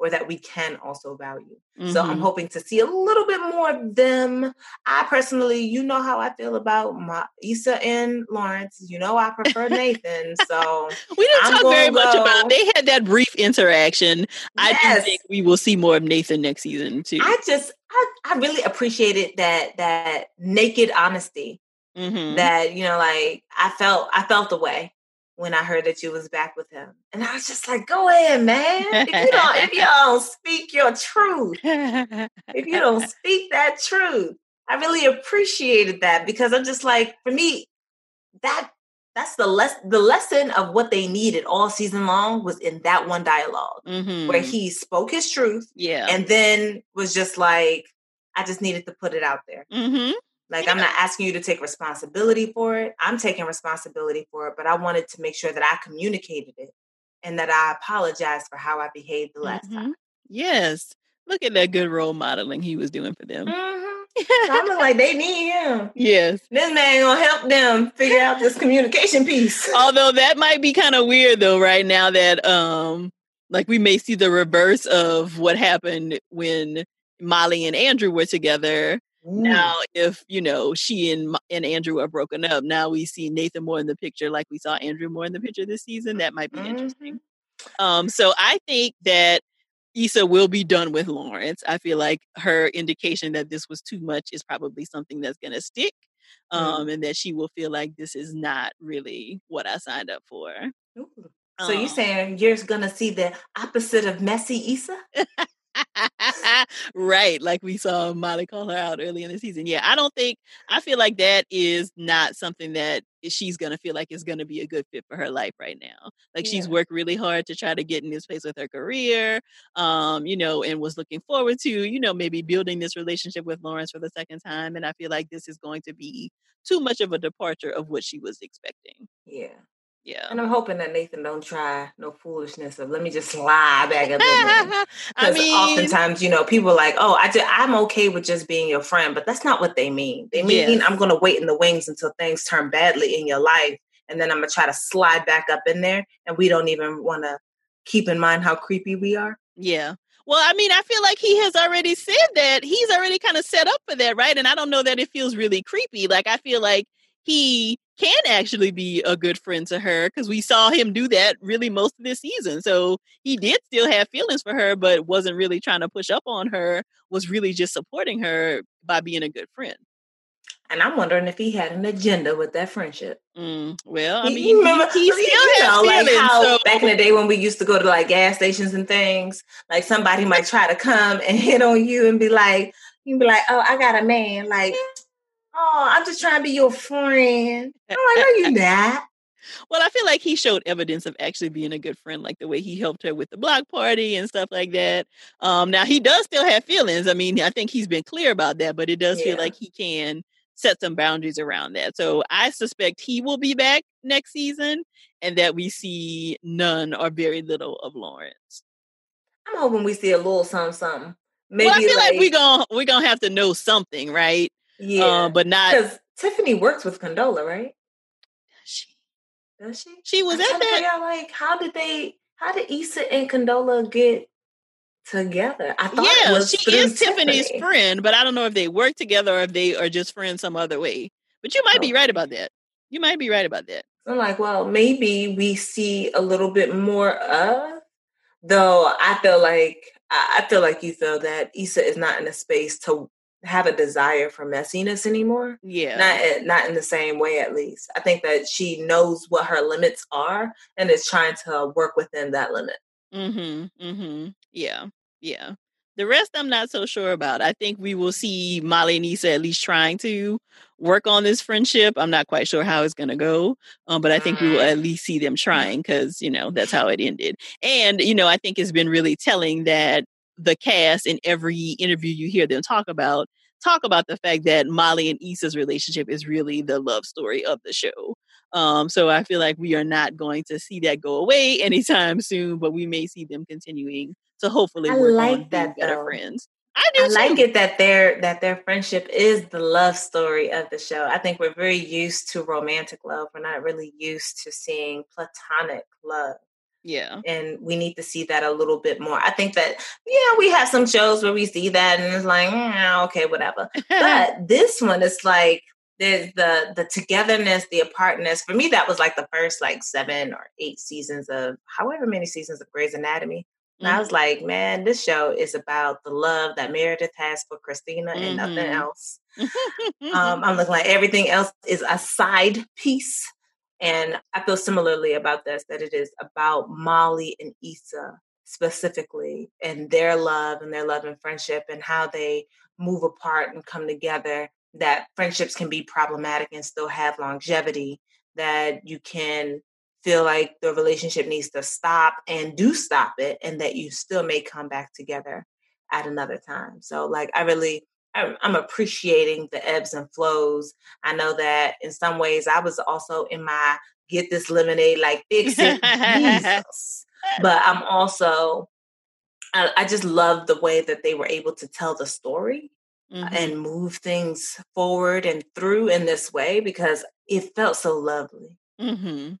or that we can also value. Mm-hmm. So I'm mm-hmm. hoping to see a little bit more of them. I personally, you know how I feel about my Issa and Lawrence. You know I prefer Nathan. So <laughs> we didn't I'm talk very much about they had that brief interaction. Yes. I do think we will see more of Nathan next season too. I just I, I really appreciated that that naked honesty. Mm-hmm. That, you know, like I felt I felt the way when I heard that you was back with him. And I was just like, go ahead, man. If you don't, if you <laughs> don't speak your truth, if you don't <laughs> speak that truth, I really appreciated that because I'm just like, for me, that that's the less the lesson of what they needed all season long was in that one dialog mm-hmm. where he spoke his truth. Yeah. And then was just like, I just needed to put it out there. Mm-hmm. Like, yeah. I'm not asking you to take responsibility for it. I'm taking responsibility for it, but I wanted to make sure that I communicated it and that I apologized for how I behaved the last mm-hmm. time. Yes. Look at that good role modeling he was doing for them. Mm-hmm. <laughs> I'm like, they need him. Yes. This man gonna help them figure out this communication piece. <laughs> Although that might be kind of weird though, right now that um like we may see the reverse of what happened when Molly and Andrew were together Ooh. Now, if you know she and and Andrew are broken up, now we see Nathan more in the picture, like we saw Andrew more in the picture this season. That might be mm-hmm. interesting. Um, so I think that Issa will be done with Lawrence. I feel like her indication that this was too much is probably something that's going to stick, um, mm-hmm. and that she will feel like this is not really what I signed up for. So you're saying you're gonna see the opposite of messy Issa? <laughs> <laughs> right, like we saw Molly call her out early in the season. Yeah, I don't think I feel like that is not something that she's gonna feel like is gonna be a good fit for her life right now. Like yeah. she's worked really hard to try to get in this place with her career, um, you know, and was looking forward to, you know, maybe building this relationship with Lawrence for the second time. And I feel like this is going to be too much of a departure of what she was expecting. Yeah. Yeah. And I'm hoping that Nathan don't try no foolishness of let me just slide back up in there. <laughs> Because mean, oftentimes, you know, people are like, oh, I just, I'm okay with just being your friend, but that's not what they mean. They mean yes. I'm going to wait in the wings until things turn badly in your life, and then I'm going to try to slide back up in there, and we don't even want to keep in mind how creepy we are. Yeah. Well, I mean, I feel like he has already said that he's already kind of set up for that, right? And I don't know that it feels really creepy. Like I feel like he can actually be a good friend to her because we saw him do that really most of this season. So he did still have feelings for her, but wasn't really trying to push up on her, was really just supporting her by being a good friend. And I'm wondering if he had an agenda with that friendship. Mm, well, I mean, remember, he, he still you know, feelings, like how so. back in the day when we used to go to like gas stations and things, like somebody might try to come and hit on you and be like, you'd be like, oh, I got a man, like Oh, I'm just trying to be your friend. Oh, I'm like, no, you're <laughs> not. Well, I feel like he showed evidence of actually being a good friend, like the way he helped her with the block party and stuff like that. Um, now he does still have feelings. I mean, I think he's been clear about that, but it does yeah. feel like he can set some boundaries around that. So I suspect he will be back next season and that we see none or very little of Lawrence. I'm hoping we see a little something, something. Maybe well, I feel like, like we're gonna we're gonna have to know something, right? Yeah, uh, but not because Tiffany works with Condola, right? Does she? Does she? She was at that. like, how did they? How did Issa and Condola get together? I thought yeah, she is Tiffany's friend, but I don't know if they work together or if they are just friends some other way. But you might okay. be right about that. You might be right about that. I'm like, well, maybe we see a little bit more of. Though I feel like I feel like you feel that Issa is not in a space to have a desire for messiness anymore. Yeah. Not not in the same way at least. I think that she knows what her limits are and is trying to work within that limit. Mhm. Mhm. Yeah. Yeah. The rest I'm not so sure about. I think we will see Molly and Issa at least trying to work on this friendship. I'm not quite sure how it's going to go, um, but I think we will at mm. least see them trying because, you know, that's <laughs> how it ended. And, you know, I think it's been really telling that the cast in every interview you hear them talk about talk about the fact that Molly and Issa's relationship is really the love story of the show. Um, so I feel like we are not going to see that go away anytime <laughs> soon, but we may see them continuing to hopefully I work like on that, being better though. friends. I do. I too. like it that their that their friendship is the love story of the show. I think we're very used to romantic love. We're not really used to seeing platonic love. Yeah. And we need to see that a little bit more. I think that, yeah, we have some shows where we see that and it's like, mm, okay, whatever. <laughs> but this one is like, there's the the togetherness, the apartness. For me, that was like the first like seven or eight seasons of however many seasons of Grey's Anatomy. And mm-hmm. I was like, man, this show is about the love that Meredith has for Cristina and mm-hmm. nothing else. <laughs> um, I'm looking like everything else is a side piece and I feel similarly about this that it is about Molly and Issa specifically and their love and their love and friendship and how they move apart and come together. That friendships can be problematic and still have longevity, that you can feel like the relationship needs to stop and do stop it, and that you still may come back together at another time. So, like, I really I'm appreciating the ebbs and flows. I know that in some ways I was also in my get this lemonade like fix it, <laughs> Jesus. But I'm also, I, I, just love the way that they were able to tell the story mm-hmm. and move things forward and through in this way because it felt so lovely. Mm-hmm.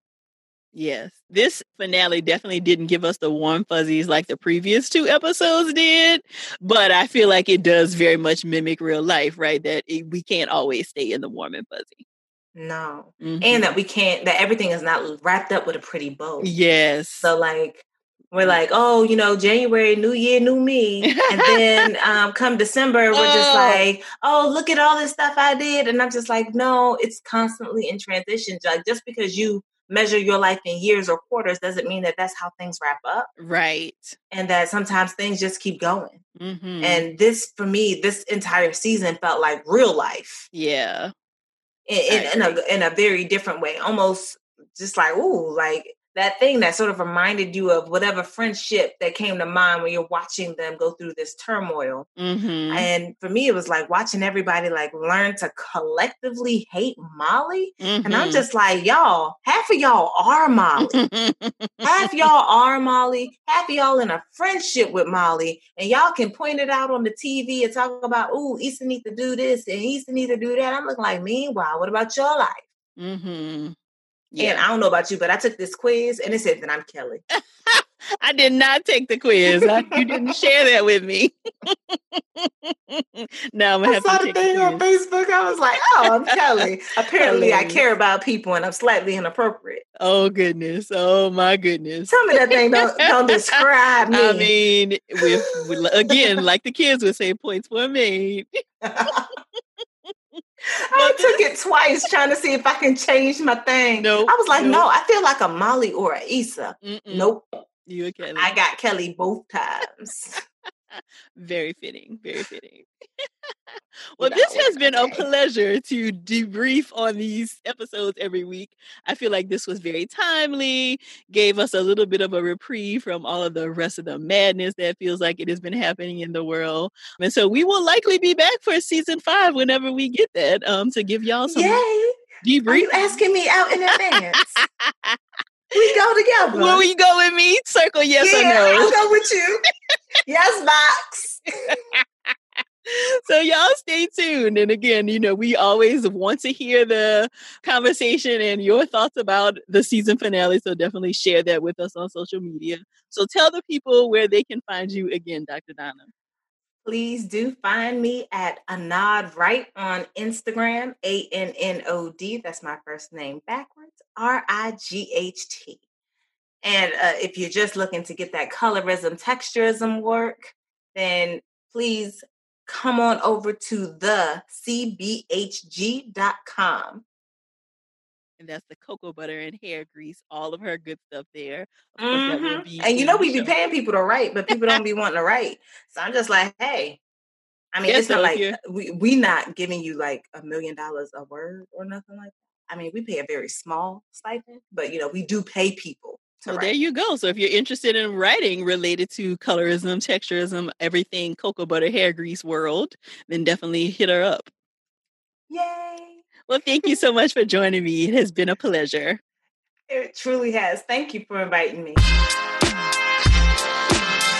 Yes. This finale definitely didn't give us the warm fuzzies like the previous two episodes did, but I feel like it does very much mimic real life, right? That it, we can't always stay in the warm and fuzzy. No. Mm-hmm. And that we can't, that everything is not wrapped up with a pretty bow. Yes. So, like, we're like, oh, you know, January, new year, new me. And then <laughs> um, come December, we're oh. just like, oh, look at all this stuff I did. And I'm just like, no, it's constantly in transition. Like, just because you measure your life in years or quarters doesn't mean that that's how things wrap up. Right. And that sometimes things just keep going. Mm-hmm. And this, for me, this entire season felt like real life yeah. in, in, in a in a very different way. Almost just like, ooh, like that thing that sort of reminded you of whatever friendship that came to mind when you're watching them go through this turmoil. Mm-hmm. And for me, it was like watching everybody like learn to collectively hate Molly. And I'm Mm-hmm. just like, y'all, half of y'all are Molly. <laughs> half y'all are Molly, half of y'all in a friendship with Molly, and y'all can point it out on the TV and talk about, ooh, Issa need to do this and Issa need to do that. I'm looking like, meanwhile, what about your life? mm-hmm. And Yeah. I don't know about you, but I took this quiz and it said that I'm Kelli. <laughs> I did not take the quiz. I, you didn't share that with me. <laughs> now I'm gonna I have saw the thing the on. Facebook. I was like, oh, I'm Kelli. <laughs> Apparently, I care about people and I'm slightly inappropriate. Oh goodness! Oh my goodness! Tell me that thing don't, don't describe me. I mean, with, with again, like the kids would say, points were made. I took it twice trying to see if I can change my thing. Nope, I was like, nope. no, I feel like a Molly or a Issa. Mm-mm. Nope. You Kelli. I got Kelli both times. Very fitting. Very fitting. <laughs> well, this has been a pleasure to debrief on these episodes every week. I feel like this was very timely, gave us a little bit of a reprieve from all of the rest of the madness that feels like it has been happening in the world. And so we will likely be back for season five whenever we get that um, to give y'all some Yay. Are debrief. you asking me out in advance? <laughs> we go together. Will you go with me? Circle yes yeah, or no. I'll go with you. Yes, Max. <laughs> so y'all stay tuned and again you know we always want to hear the conversation and your thoughts about the season finale so definitely share that with us on social media so tell the people where they can find you again dr donna Please do find me at AnnodRight on Instagram, A N N O D. That's my first name backwards, R I G H T. And uh, if you're just looking to get that colorism, texturism work, then please come on over to the cbhg.com. and that's the cocoa butter and hair grease all of her good stuff there of course that will Mhm. be And you know, the we be paying people to write, but people don't be wanting to write. So I'm just like, hey, I mean, Yeah, it's not like you're- we we not giving you like a million dollars a word or nothing like that. I mean, we pay a very small stipend, but you know, we do pay people So there you go. So if you're interested in writing related to colorism, texturism, everything cocoa butter hair grease world, then definitely hit her up. Yay! Well, thank you so much for joining me. It has been a pleasure. It truly has. Thank you for inviting me.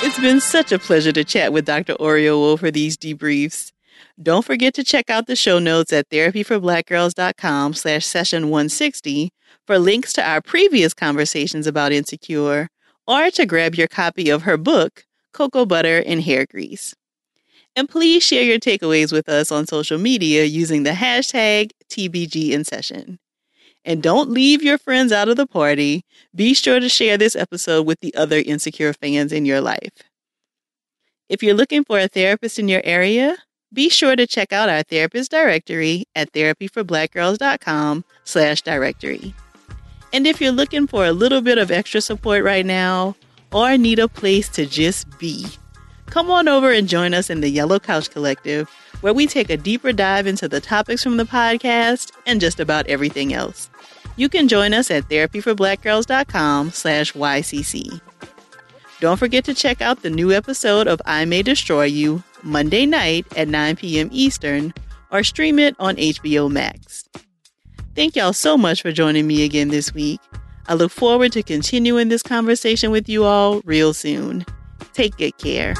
It's been such a pleasure to chat with Dr. Oriowo for these debriefs. Don't forget to check out the show notes at therapyforblackgirls.com slash session 160 for links to our previous conversations about Insecure or to grab your copy of her book, Cocoa Butter and Hair Grease. And please share your takeaways with us on social media using the hashtag TBGInSession. And don't leave your friends out of the party. Be sure to share this episode with the other Insecure fans in your life. If you're looking for a therapist in your area, be sure to check out our therapist directory at therapyforblackgirls.com slash directory. And if you're looking for a little bit of extra support right now or need a place to just be, come on over and join us in the Yellow Couch Collective, where we take a deeper dive into the topics from the podcast and just about everything else. You can join us at therapyforblackgirls.com slash YCC. Don't forget to check out the new episode of I May Destroy You Monday night at 9 p.m. Eastern or stream it on HBO Max. Thank y'all so much for joining me again this week. I look forward to continuing this conversation with you all real soon. Take good care.